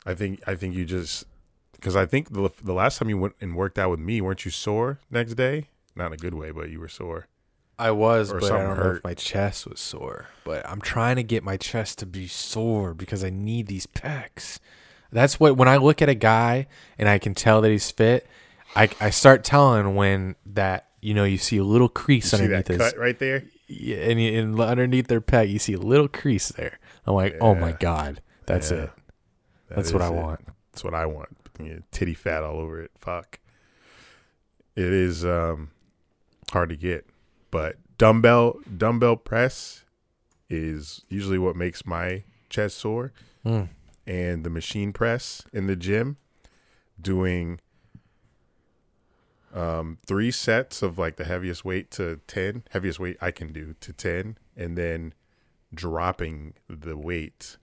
I think, I think you just, because I think the, the last time you went and worked out with me, weren't you sore next day? Not in a good way, but you were sore. I was, Or but I don't know if my chest was sore. But I'm trying to get my chest to be sore because I need these pecs. That's what when I look at a guy and I can tell that he's fit, I, I start telling when that you know you see a little crease See underneath that his cut right there? yeah, and, you- and underneath their pec you see a little crease there. I'm like, oh my god, that's Yeah. it. That That's what I it. want. That's what I want. Yeah, titty fat all over it. Fuck. It is um hard to get, but dumbbell dumbbell press is usually what makes my chest sore, Mm. And the machine press in the gym, doing um three sets of like the heaviest weight to ten, heaviest weight I can do to ten, and then dropping the weight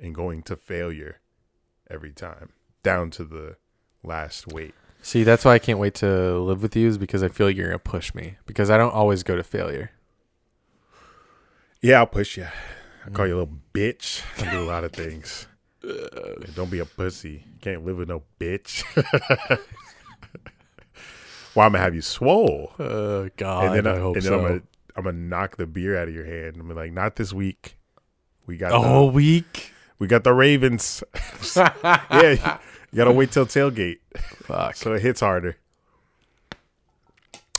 and going to failure every time, down to the last weight. See, that's why I can't wait to live with you is because I feel like you're gonna push me because I don't always go to failure. Yeah, I'll push you. I call you a little bitch. I do a lot of things. Don't be a pussy. Can't live with no bitch. well, I'm gonna have you swole, Oh God, and then, I I, hope and then so. I'm gonna I'm gonna knock the beer out of your hand. I'm be like, not this week. We got the the, whole week. we got the Ravens. yeah, you gotta wait till tailgate Fuck. so it hits harder.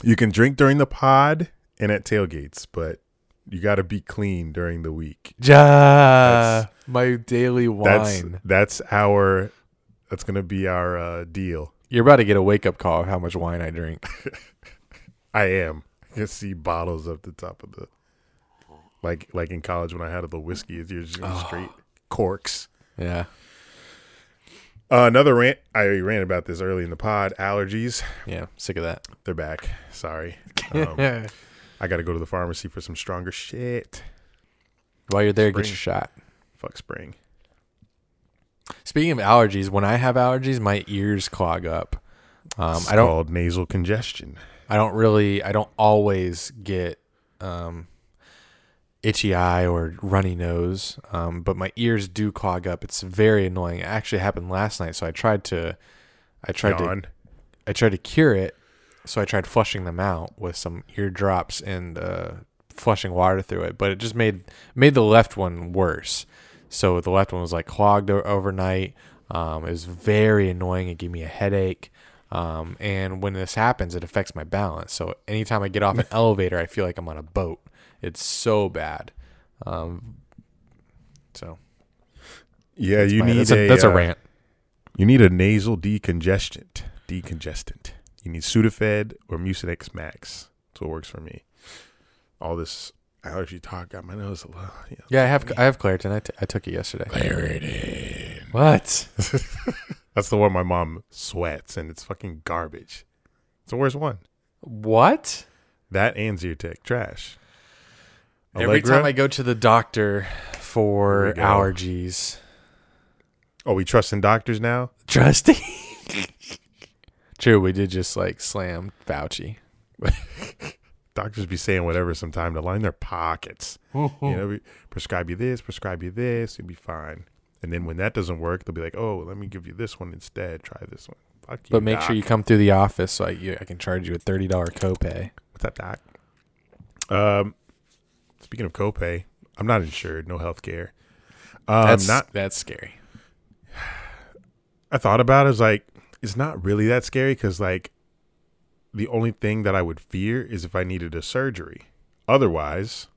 You can drink during the pod and at tailgates, but you got to be clean during the week. Ja, my daily That's wine. that's our that's gonna be our uh, deal. You're about to get a wake up call of how much wine I drink. I am. I can see bottles up the top of the like like in college when I had all the whiskey. You're just Oh. straight corks. Yeah, Uh, another rant. I ran about this early in the pod. Allergies. yeah. Sick of that. They're back. Sorry. Um. I got to go to the pharmacy for some stronger shit. While you're there, get your shot. Fuck spring. Speaking of allergies, when I have allergies, my ears clog up. Um, It's I don't. called nasal congestion. I don't really. I don't always get um, itchy eye or runny nose, um, but my ears do clog up. It's very annoying. It actually happened last night, so I tried to. I tried to. Yawn. I tried to cure it, so I tried flushing them out with some ear drops and uh, flushing water through it, but it just made made the left one worse. So the left one was like clogged overnight. Um, it was very annoying. It gave me a headache. Um, and when this happens, it affects my balance. So anytime I get off an elevator, I feel like I'm on a boat. It's so bad. Um, so Yeah, you my- need that's a, that's a uh, rant. You need a nasal decongestant. Decongestant. You need Sudafed or Mucinex Max. That's what works for me. All this allergy talk got my nose a little. You know. Yeah, I have I have Claritin. I, t- I took it yesterday. Claritin. What? That's the one my mom sweats, and it's fucking garbage. It's the worst one. What? That and Zyrtec trash. Every time I go to the doctor for Here we go. allergies, oh, we trust in doctors now. trusting. True, we did just like slam Fauci. Doctors be saying whatever sometime to line their pockets. You know, we prescribe you this, prescribe you this, you'll be fine. And then when that doesn't work, they'll be like, "Oh, let me give you this one instead. Try this one." Fuck you, But make doc. sure you come through the office so I, you, I can charge you a thirty dollar copay. What's that, doc? Um, speaking of copay, I'm not insured, no health care. Um, That's not. that's scary. I thought about it. I was like, it's not really that scary because like, the only thing that I would fear is if I needed a surgery. Otherwise,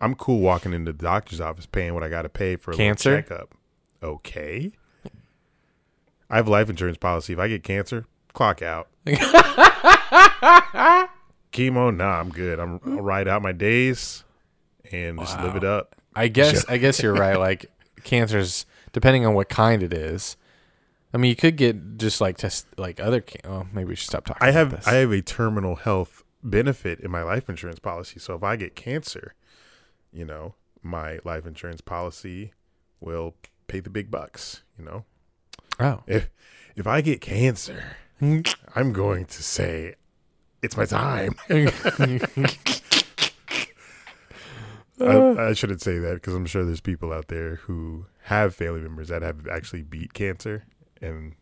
I'm cool walking into the doctor's office paying what I got to pay for a Cancer? checkup. Okay. I have a life insurance policy. If I get cancer, clock out. Chemo, nah, I'm good. I'm, I'll ride out my days and just live it up. I guess I guess you're right. Like cancers, depending on what kind it is. I mean, you could get just like test like other. Can- oh, maybe we should stop talking. I have this. I have a terminal health benefit in my life insurance policy. So if I get cancer, you know, my life insurance policy will pay the big bucks, you know. oh, If if I get cancer, I'm going to say it's my time. I, uh. I shouldn't say that because I'm sure there's people out there who have family members that have actually beat cancer, and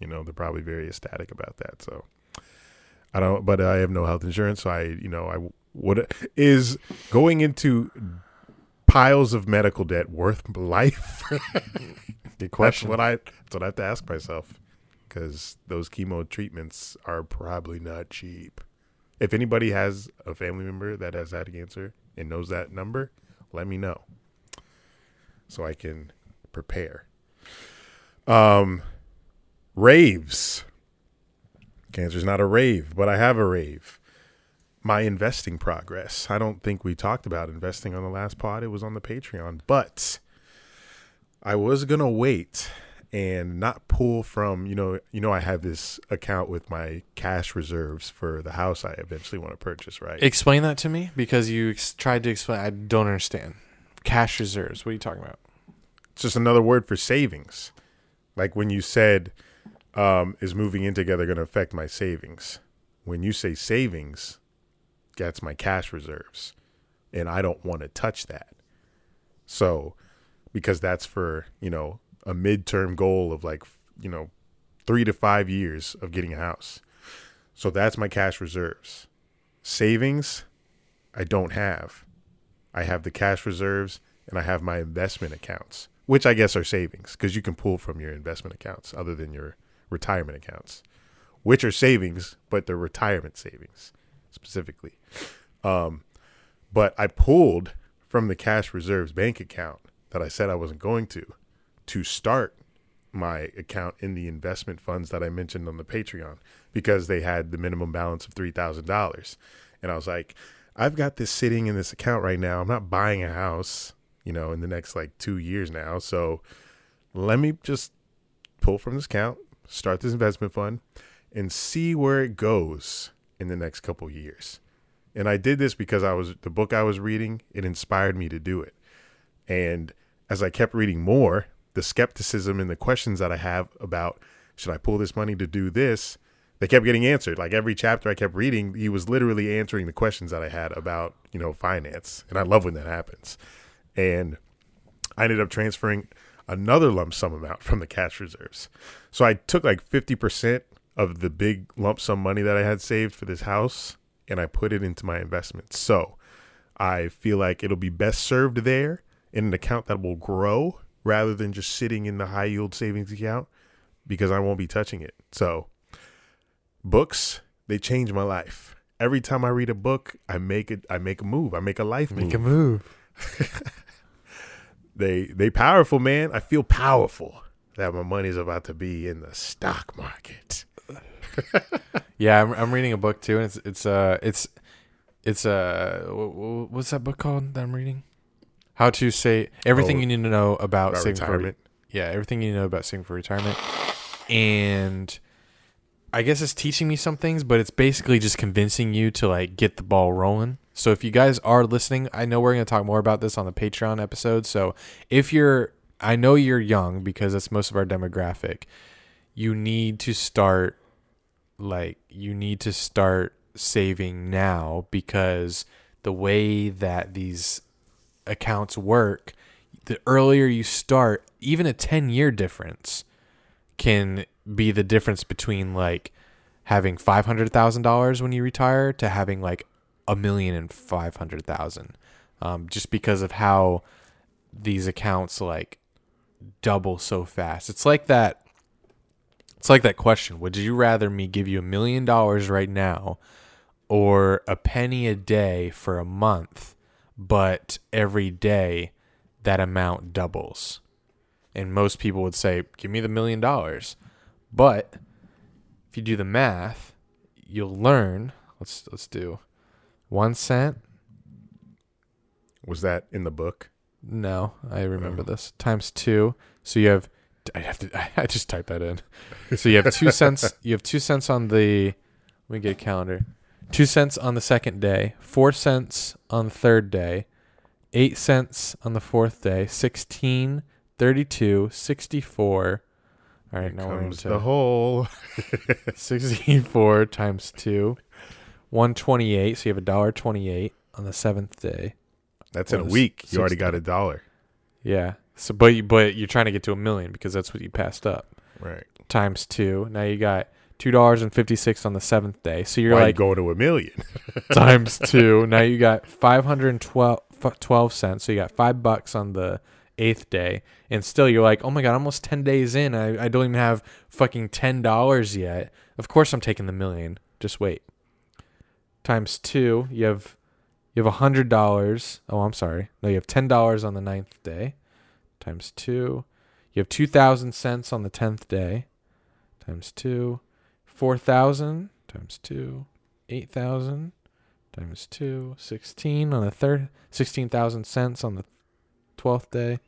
you know they're probably very ecstatic about that. So I don't, but I have no health insurance, so I, you know, I would is going into piles of medical debt worth life. good That's question. what I. That's what I have to ask myself, because those chemo treatments are probably not cheap. If anybody has a family member that has had cancer and knows that number, let me know, so I can prepare. Um, raves. Cancer's not a rave, but I have a rave. My investing progress. I don't think we talked about investing on the last pod. It was on the Patreon, but I was gonna wait and not pull from you know you know I have this account with my cash reserves for the house I eventually want to purchase, right? Explain that to me because you ex- tried to explain. I don't understand. Cash reserves. What are you talking about? It's just another word for savings. Like when you said, um, is moving in together going to affect my savings? When you say savings, that's my cash reserves. And I don't want to touch that. So, because that's for, you know, a midterm goal of like, you know, three to five years of getting a house. So that's my cash reserves. Savings, I don't have. I have the cash reserves and I have my investment accounts, which I guess are savings because you can pull from your investment accounts other than your retirement accounts, which are savings, but they're retirement savings specifically. Um, but I pulled from the cash reserves bank account that I said I wasn't going to to start my account in the investment funds that I mentioned on the Patreon because they had the minimum balance of $3,000. And I was like, I've got this sitting in this account right now. I'm not buying a house, you know, in the next like two years now. So let me just pull from this account, start this investment fund, and see where it goes in the next couple years. And I did this because I was the book I was reading, it inspired me to do it. And as I kept reading more, the skepticism and the questions that I have about should I pull this money to do this, they kept getting answered. Like every chapter I kept reading, he was literally answering the questions that I had about, you know, finance. And I love when that happens. And I ended up transferring another lump sum amount from the cash reserves. So I took like 50% of the big lump sum money that I had saved for this house and I put it into my investments. So I feel like it'll be best served there in an account that will grow rather than just sitting in the high yield savings account because I won't be touching it. So books, they change my life. Every time I read a book, I make it I make a move. I make a life Make move. a move. They they powerful, man. I feel powerful that my money's about to be in the stock market. Yeah, I'm, I'm reading a book too, and it's it's uh it's it's uh wh- wh- what's that book called that I'm reading? How to say everything Oh, you need to know about, About saving for re- retirement. yeah, everything you know about saving for retirement, and I guess it's teaching me some things, but it's basically just convincing you to like get the ball rolling. So if you guys are listening, I know we're going to talk more about this on the Patreon episode. So if you're, I know you're young because that's most of our demographic. You need to start, like, you need to start saving now because the way that these accounts work, the earlier you start, even a 10 year difference can be the difference between like having five hundred thousand dollars when you retire to having like a million and five hundred thousand, um, just because of how these accounts like double so fast. It's like that. It's like that question: Would you rather me give you a million dollars right now, or a penny a day for a month, but every day that amount doubles? And most people would say, "Give me the million dollars." But if you do the math, you'll learn. Let's let's do one cent. Was that in the book? No, I remember oh. this times two. So you have. I have to. I just typed that in. So you have two cents. You have two cents on the. Let me get a calendar. Two cents on the second day. Four cents on the third day. Eight cents on the fourth day. 16, 32, 64. All right, now we're into the whole 64 times 2 128 so you have a dollar 28 on the seventh day That's in a week. You already got a dollar. yeah so but you, but you're trying to get to a million because that's what you passed up Right. times 2 now you got $2.56 on the seventh day so you're Why like going to a million? times 2 now you got 512 12 cents so you got 5 bucks on the eighth day and still you're like oh my god almost 10 days in I, I don't even have fucking $10 yet. Of course i'm taking the million. Just wait. Times two you have you have a hundred dollars. Oh i'm sorry. No you have ten dollars on the ninth day. Times two you have two thousand cents on the tenth day. Times two four thousand. Times two eight thousand. Times two sixteen on the third sixteen thousand cents on the twelfth day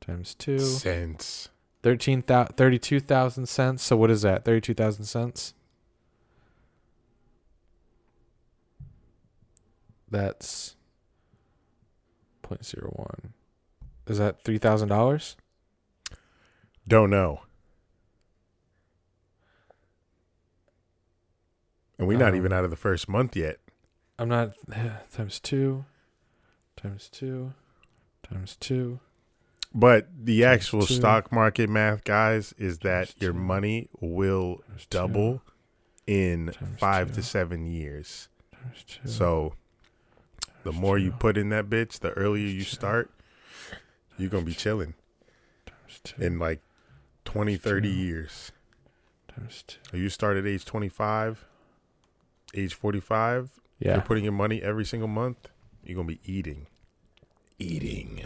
times two Cents. 13 32,000 cents. So what is that? 32,000 cents? That's 0.01. Is that $3,000? Don't know. And we're not Um, even out of the first month yet. I'm not times two, times two, times two. But the actual two. stock market math, guys, is that Times your two. money will Times two. double in Times five two. to seven years. Times two. So the times more you put in that bitch, the earlier you two. start, you're going to be chilling times two, in like 20, 30 two. years. times two. So you start at age 25, age 45, Yeah. you're putting your money every single month, you're going to be eating. Eating.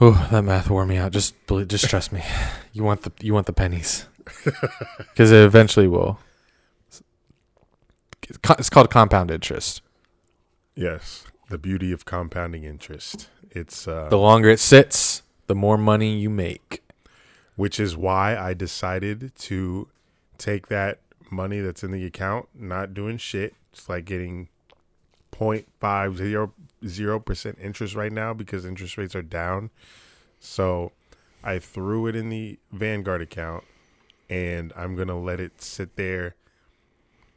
Oh, that math wore me out. Just just trust me. You want the you want the pennies, because it eventually will. It's It's called compound interest. Yes. The beauty of compounding interest. It's uh, The longer it sits, the more money you make. which is why I decided to take that money that's in the account, not doing shit. It's like getting 0.50 percent interest right now because interest rates are down. So I threw it in the Vanguard account and I'm gonna let it sit there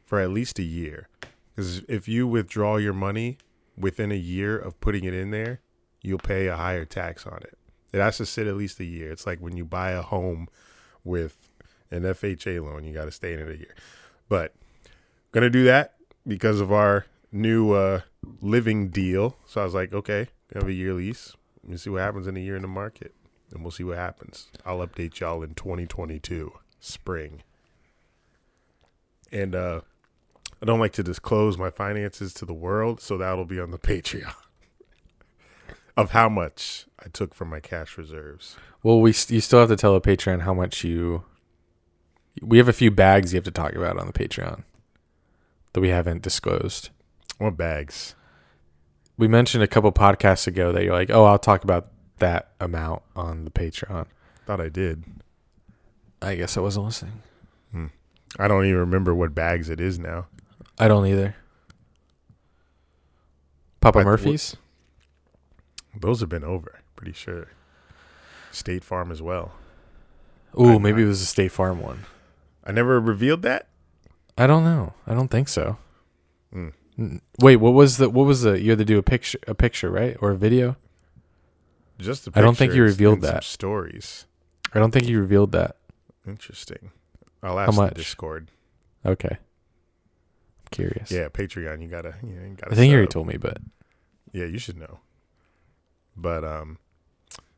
for at least a year. Because if you withdraw your money within a year of putting it in there, you'll pay a higher tax on it. It has to sit at least a year. It's like when you buy a home with an FHA loan, you got to stay in it a year. But gonna do that because of our new uh, living deal. So I was like, okay, we have a year lease. Let me see what happens in a year in the market, and we'll see what happens. I'll update y'all in 2022 spring. And uh, I don't like to disclose my finances to the world, so that'll be on the Patreon of how much I took from my cash reserves. Well, we you still have to tell the Patreon how much you. We have a few bags you have to talk about on the Patreon that we haven't disclosed. What bags? We mentioned a couple podcasts ago that you're like, oh, I'll talk about that amount on the Patreon. Thought I did. I guess I wasn't listening. I don't even remember what bags it is now. I don't either. Papa But Murphy's. Those have been over, pretty sure. State Farm as well. Ooh, I- maybe it was a State Farm one. I never revealed that. I don't know. I don't think so. Hmm. Wait, what was the what was the you had to do a picture a picture, right? Or a video? Just I don't think you revealed that. stories. I don't think you revealed that. Interesting. I'll ask much? the Discord. Okay. I'm curious. Yeah, Patreon. You gotta. You, know, you gotta I think you already told me, but Yeah, you should know. But um,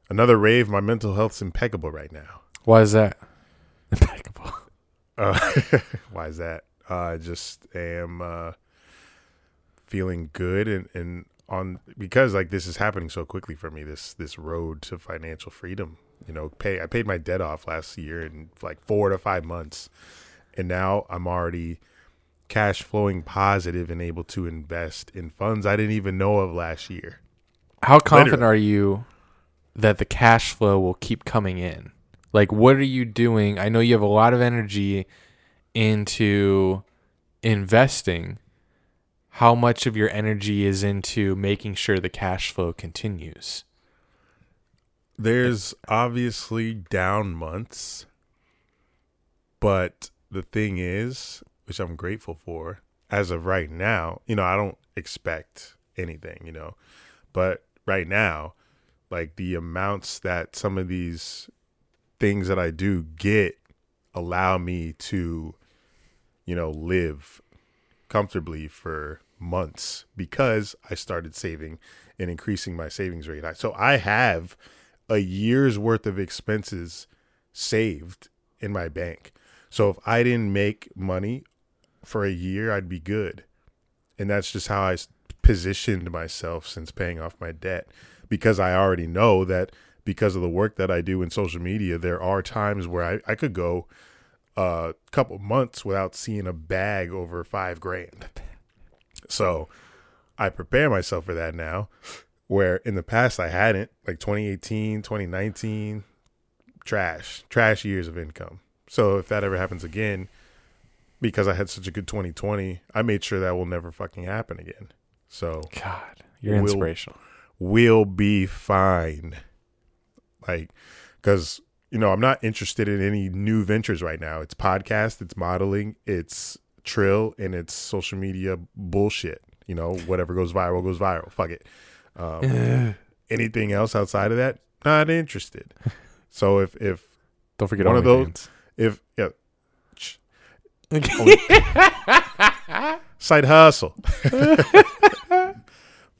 another rave. My mental health's impeccable right now. why is that? Impeccable. Uh, why is that? Uh, I just am uh, feeling good and, and on because like this is happening so quickly for me. This this road to financial freedom. You know, pay I paid my debt off last year in like four to five months, and now I'm already cash flowing positive and able to invest in funds I didn't even know of last year. How confident Literally. are you that the cash flow will keep coming in? Like, what are you doing? I know you have a lot of energy into investing. How much of your energy is into making sure the cash flow continues? There's obviously down months, but the thing is, which I'm grateful for, as of right now, you know, I don't expect anything, you know, but right now, like the amounts that some of these things that I do get allow me to, you know, live comfortably for months because I started saving and increasing my savings rate. So I have a year's worth of expenses saved in my bank. So if I didn't make money for a year, I'd be good. And that's just how I positioned myself since paying off my debt because I already know that because of the work that I do in social media, there are times where I, I could go a couple months without seeing a bag over five grand. So I prepare myself for that now, where in the past I hadn't, like 2018, 2019, trash, trash years of income. So if that ever happens again, because I had such a good 2020, I made sure that will never fucking happen again. So God, you're Will- inspirational. we'll be fine. Like, because you know, I'm not interested in any new ventures right now. It's podcast, it's modeling, it's trill, and it's social media bullshit. You know, whatever goes viral goes viral. Fuck it. Um, anything else outside of that, not interested. So if if Don't forget One of those- OnlyFans. if yeah, sh- side hustle.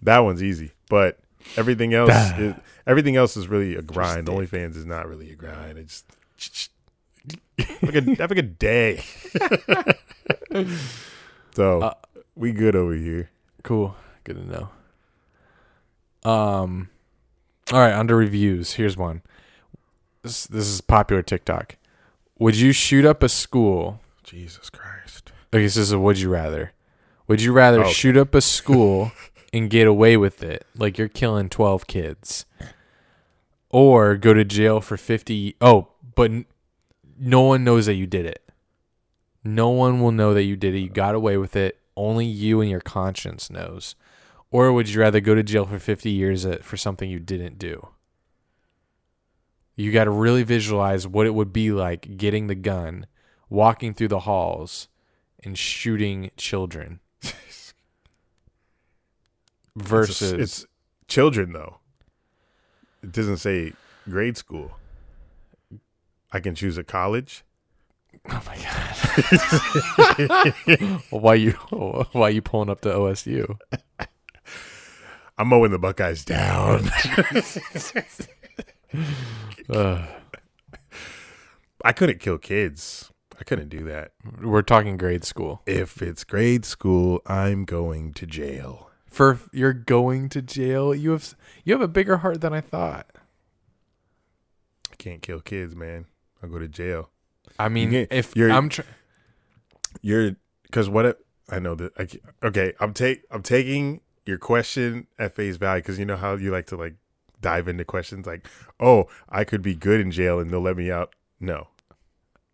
that one's easy, but everything else, is, everything else is really a grind. OnlyFans is not really a grind. It's have a good, have a good day. so Uh, we good over here. Cool. Good to know. Um, all right. Under reviews, here's one. This, this is popular TikTok. Would you shoot up a school? Jesus Christ. Okay, this is a would you rather. Would you rather Oh. shoot up a school and get away with it, like you're killing twelve kids, or go to jail for fifty? Oh, but no one knows that you did it. No one will know that you did it. You got away with it. Only you and your conscience knows. Or would you rather go to jail for 50 years uh, for something you didn't do? You got to really visualize what it would be like getting the gun, walking through the halls, and shooting children. Versus, It's, it's children though. It doesn't say grade school. I can choose a college. oh my god, why you why you pulling up to OSU? I'm mowing the Buckeyes down. Ugh. I couldn't kill kids. I couldn't do that. we're talking grade school. If it's grade school, I'm going to jail. For you're going to jail, you have you have a bigger heart than I thought. I can't kill kids, man. I'll go to jail. I mean, can't- if you're- I'm tr- You're because what if I know that I okay. I'm take I'm taking your question at face value because you know how you like to like dive into questions like, oh, I could be good in jail and they'll let me out. No,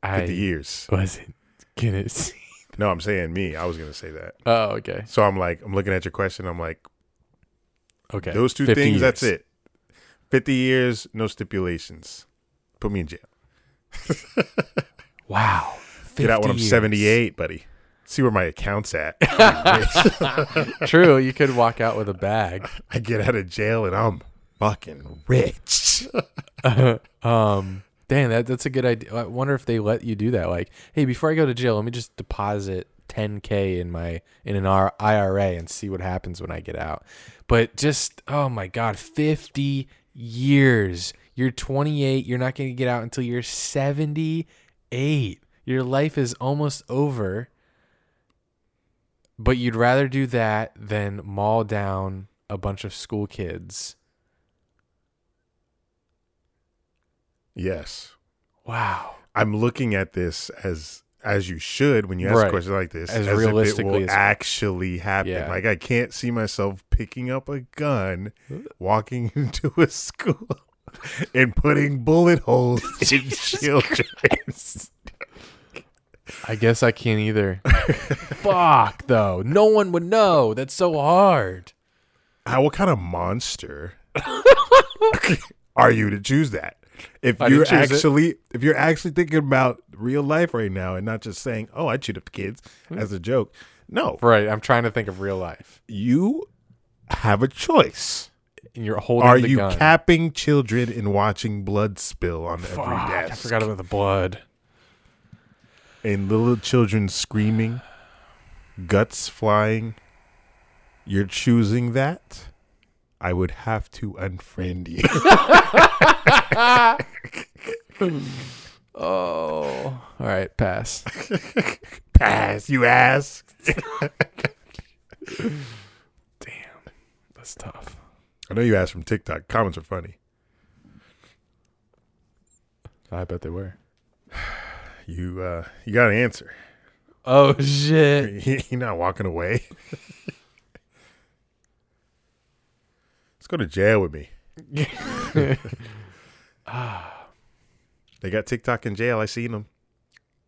I fifty years. wasn't gonna see. No, I'm saying me. I was gonna say that. Oh, okay, So I'm like, I'm looking at your question. I'm like, okay. those two 50 things. That's it. Fifty years, no stipulations. Put me in jail. Wow. Get out when I'm years. 78, buddy. See where my account's at. True, you could walk out with a bag. I get out of jail and I'm fucking rich. Um, damn, that that's a good idea. I wonder if they let you do that. Like, hey, before I go to jail, let me just deposit 10k in my in an R- IRA and see what happens when I get out. But just oh my god, 50 years. You're 28. You're not going to get out until you're 78. Your life is almost over. But you'd rather do that than maul down a bunch of school kids. yes. Wow. I'm looking at this as as you should when you ask Right. a question like this, As if it realistically will as- actually happen. Yeah. Like I can't see myself picking up a gun, walking into a school, and putting bullet holes in children. I guess I can't either. Fuck though. No one would know. That's so hard. How, what kind of monster are you to choose that? If I you're didn't it. actually if you're actually thinking about real life right now and not just saying, "Oh, I shoot up kids" hmm. as a joke. No, Right. I'm trying to think of real life. you have a choice. And you're holding Are you gun. capping children and watching blood spill on Fuck, every desk? I forgot about the blood. and little children screaming, guts flying. You're choosing that? I would have to unfriend you. Oh. All right. Pass. Pass, you ass. Damn. That's tough. I know you asked from TikTok. Comments are funny. I bet they were. You uh you got an answer. Oh shit. You're not walking away. Let's go to jail with me. They got TikTok in jail. I seen them.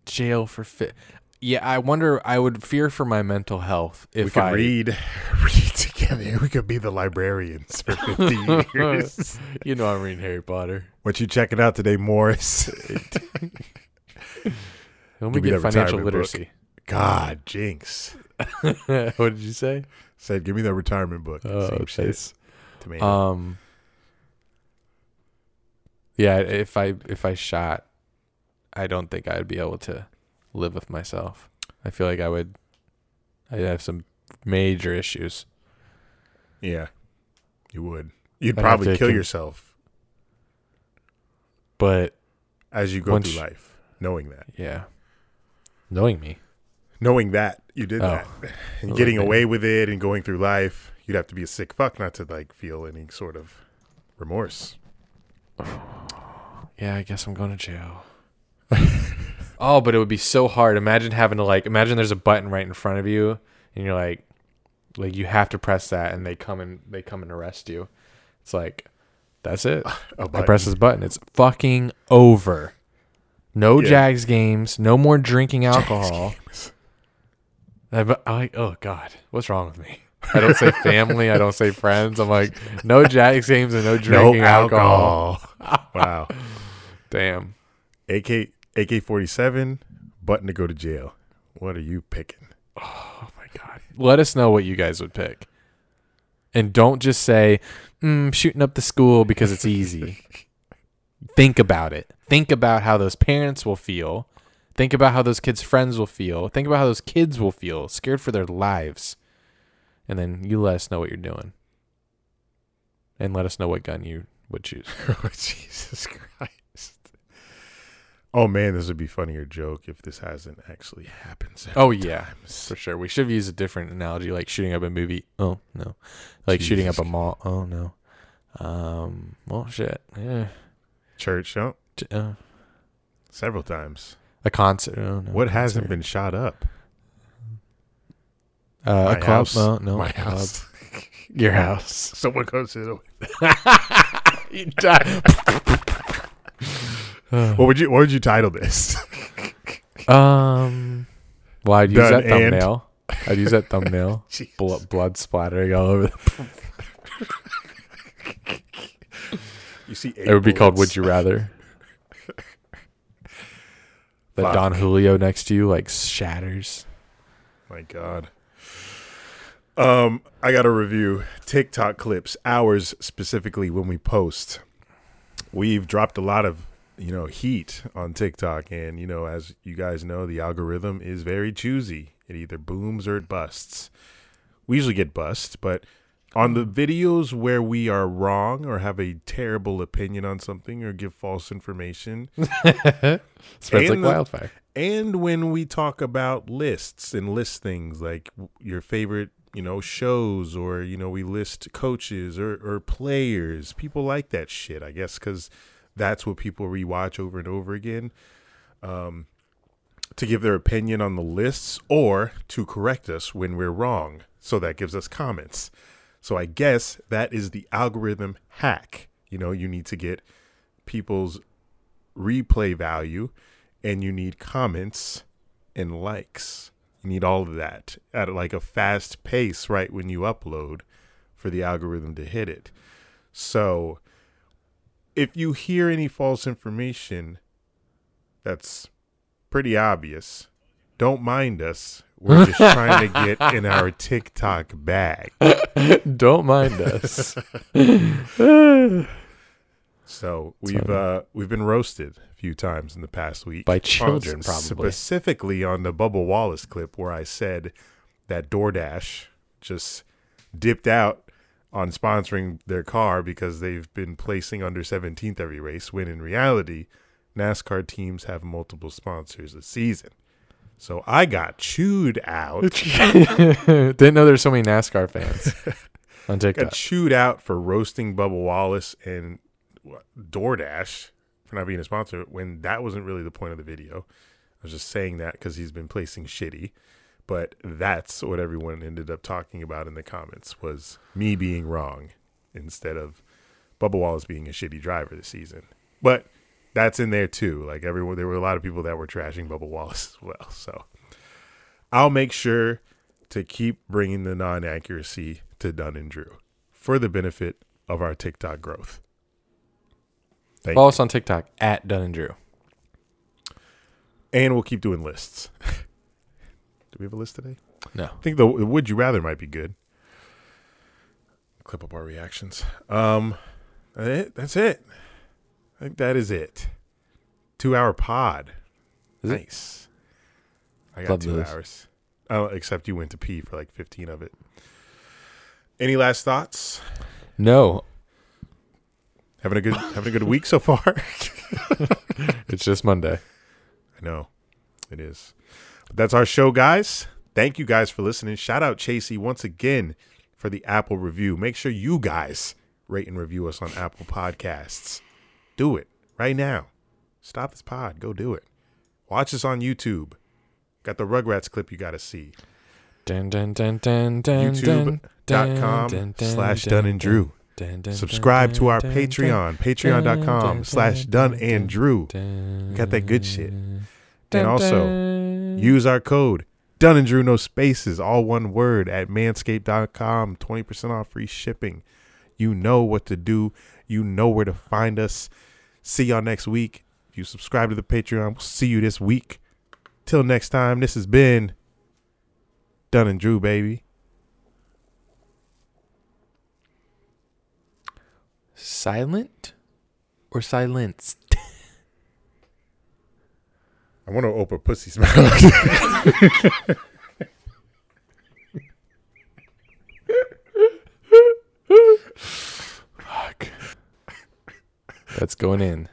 Jail for fit. Yeah, I wonder. I would fear for my mental health if we could I read read together. We could be the librarians for 50 years. you know, I'm reading Harry Potter. what you checking out today, Morris? Let me Give me get financial retirement book. literacy. God, jinx. what did you say? Said, give me that retirement book. Oh, Same shit. nice. Tomato. Um. Yeah, if I if I shot, I don't think I'd be able to live with myself. I feel like I would. I'd have some major issues. yeah, you would. You'd I'd probably kill con- yourself But as you go through life, knowing that. yeah, knowing me, Knowing that you did Oh. that and getting that. away with it and going through life, you'd have to be a sick fuck not to like feel any sort of remorse. yeah, I guess I'm going to jail. oh, but it would be so hard. Imagine having to like imagine there's a button right in front of you, and you're like, like you have to press that, and they come and they come and arrest you. It's like, that's it. I press this button. It's fucking over. No Yeah. Jags games. No more drinking alcohol. I, I like, oh God, what's wrong with me? I don't say family. I don't say friends. I'm like, no Jags games and no No drinking alcohol. alcohol. wow. Damn. AK AK forty seven, button to go to jail. What are you picking? Oh my God. Let us know what you guys would pick. And don't just say, mm, shooting up the school because it's easy. Think about it. Think about how those parents will feel. Think about how those kids' friends will feel. Think about how those kids will feel, scared for their lives. And then you let us know what you're doing. And let us know what gun you would choose. oh, Jesus Christ. Oh man, this would be funnier joke if this hasn't actually happened. Oh yeah, for sure. We should have used a different analogy, like shooting up a movie. Oh no, like shooting up a mall. Oh no. Um. Well, shit. Yeah. Church, oh, Uh, several times. a concert. Oh, no, What hasn't been shot up? Uh, My a club? house. No, no. My house. Your house. Someone goes to the. You die. What would you What would you title this? um. Well, I'd use Done that and- thumbnail. I'd use that thumbnail. Blood, blood splattering all over. The, You see, it would be called "Would You Rather." The Fuck. Don Julio next to you like shatters. My God. Um, I got to review TikTok clips, hours specifically when we post. We've dropped a lot of, you know, heat on TikTok, and you know, as you guys know, the algorithm is very choosy. It either booms or it busts. We usually get bust, but on the videos where we are wrong or have a terrible opinion on something or give false information, Spreads like the- wildfire. and when we talk about lists and list things like your favorite you know shows or you know we list coaches or, or players people like that shit i guess because that's what people rewatch over and over again um, to give their opinion on the lists or to correct us when we're wrong so that gives us comments so i guess that is the algorithm hack you know you need to get people's replay value and you need comments and likes. You need all of that at like a fast pace right when you upload for the algorithm to hit it. So if you hear any false information that's pretty obvious, don't mind us. We're just trying to get in our TikTok bag. Don't mind us. So we've uh we've been roasted a few times in the past week By On- children, probably. Specifically on the Bubba Wallace clip where I said that DoorDash just dipped out on sponsoring their car because they've been placing under 17th every race. When in reality, NASCAR teams have multiple sponsors a season. So I got chewed out. Didn't know there's so many NASCAR fans on got TikTok. chewed out for roasting Bubba Wallace and DoorDash for not being a sponsor when that wasn't really the point of the video. I was just saying that because he's been placing shitty. But that's what everyone ended up talking about in the comments was me being wrong instead of Bubba Wallace being a shitty driver this season. But that's in there too. Like everyone, there were a lot of people that were trashing Bubba Wallace as well. So I'll make sure to keep bringing the non accuracy to Dunn and Drew for the benefit of our TikTok growth. Thank Follow you. us on TikTok at Dunn and Drew. And we'll keep doing lists. Do we have a list today? No. I think the would you rather might be good. Clip up our reactions. Um, it? that's it. I think that is it. Two hour pod. Is it? nice. I got Love two those. hours. Oh, except you went to pee for like fifteen of it. Any last thoughts? No. Having a good having a good week so far. It's just Monday. I know it is. But that's our show, guys. Thank you guys for listening. Shout out Chasey once again for the Apple review. Make sure you guys rate and review us on Apple Podcasts. Do it right now. Stop this pod. Go do it. Watch us on YouTube. Got the Rugrats clip you got to see. Dun, dun, dun, dun, dun, dun, YouTube.com slash dun, and Drew. Subscribe to our Patreon, patreon.com slash Dun and Drew. We got that good shit. And also, Mm. use our code Dun and Drew, no spaces, all one word at manscaped.com. 20% off free shipping. You know what to do. You know where to find us. See y'all next week. If you subscribe to the Patreon, we'll see you this week. Till next time, this has been Dun and Drew, baby. Silent or silenced? I want to open pussy's mouth. Fuck. That's going in.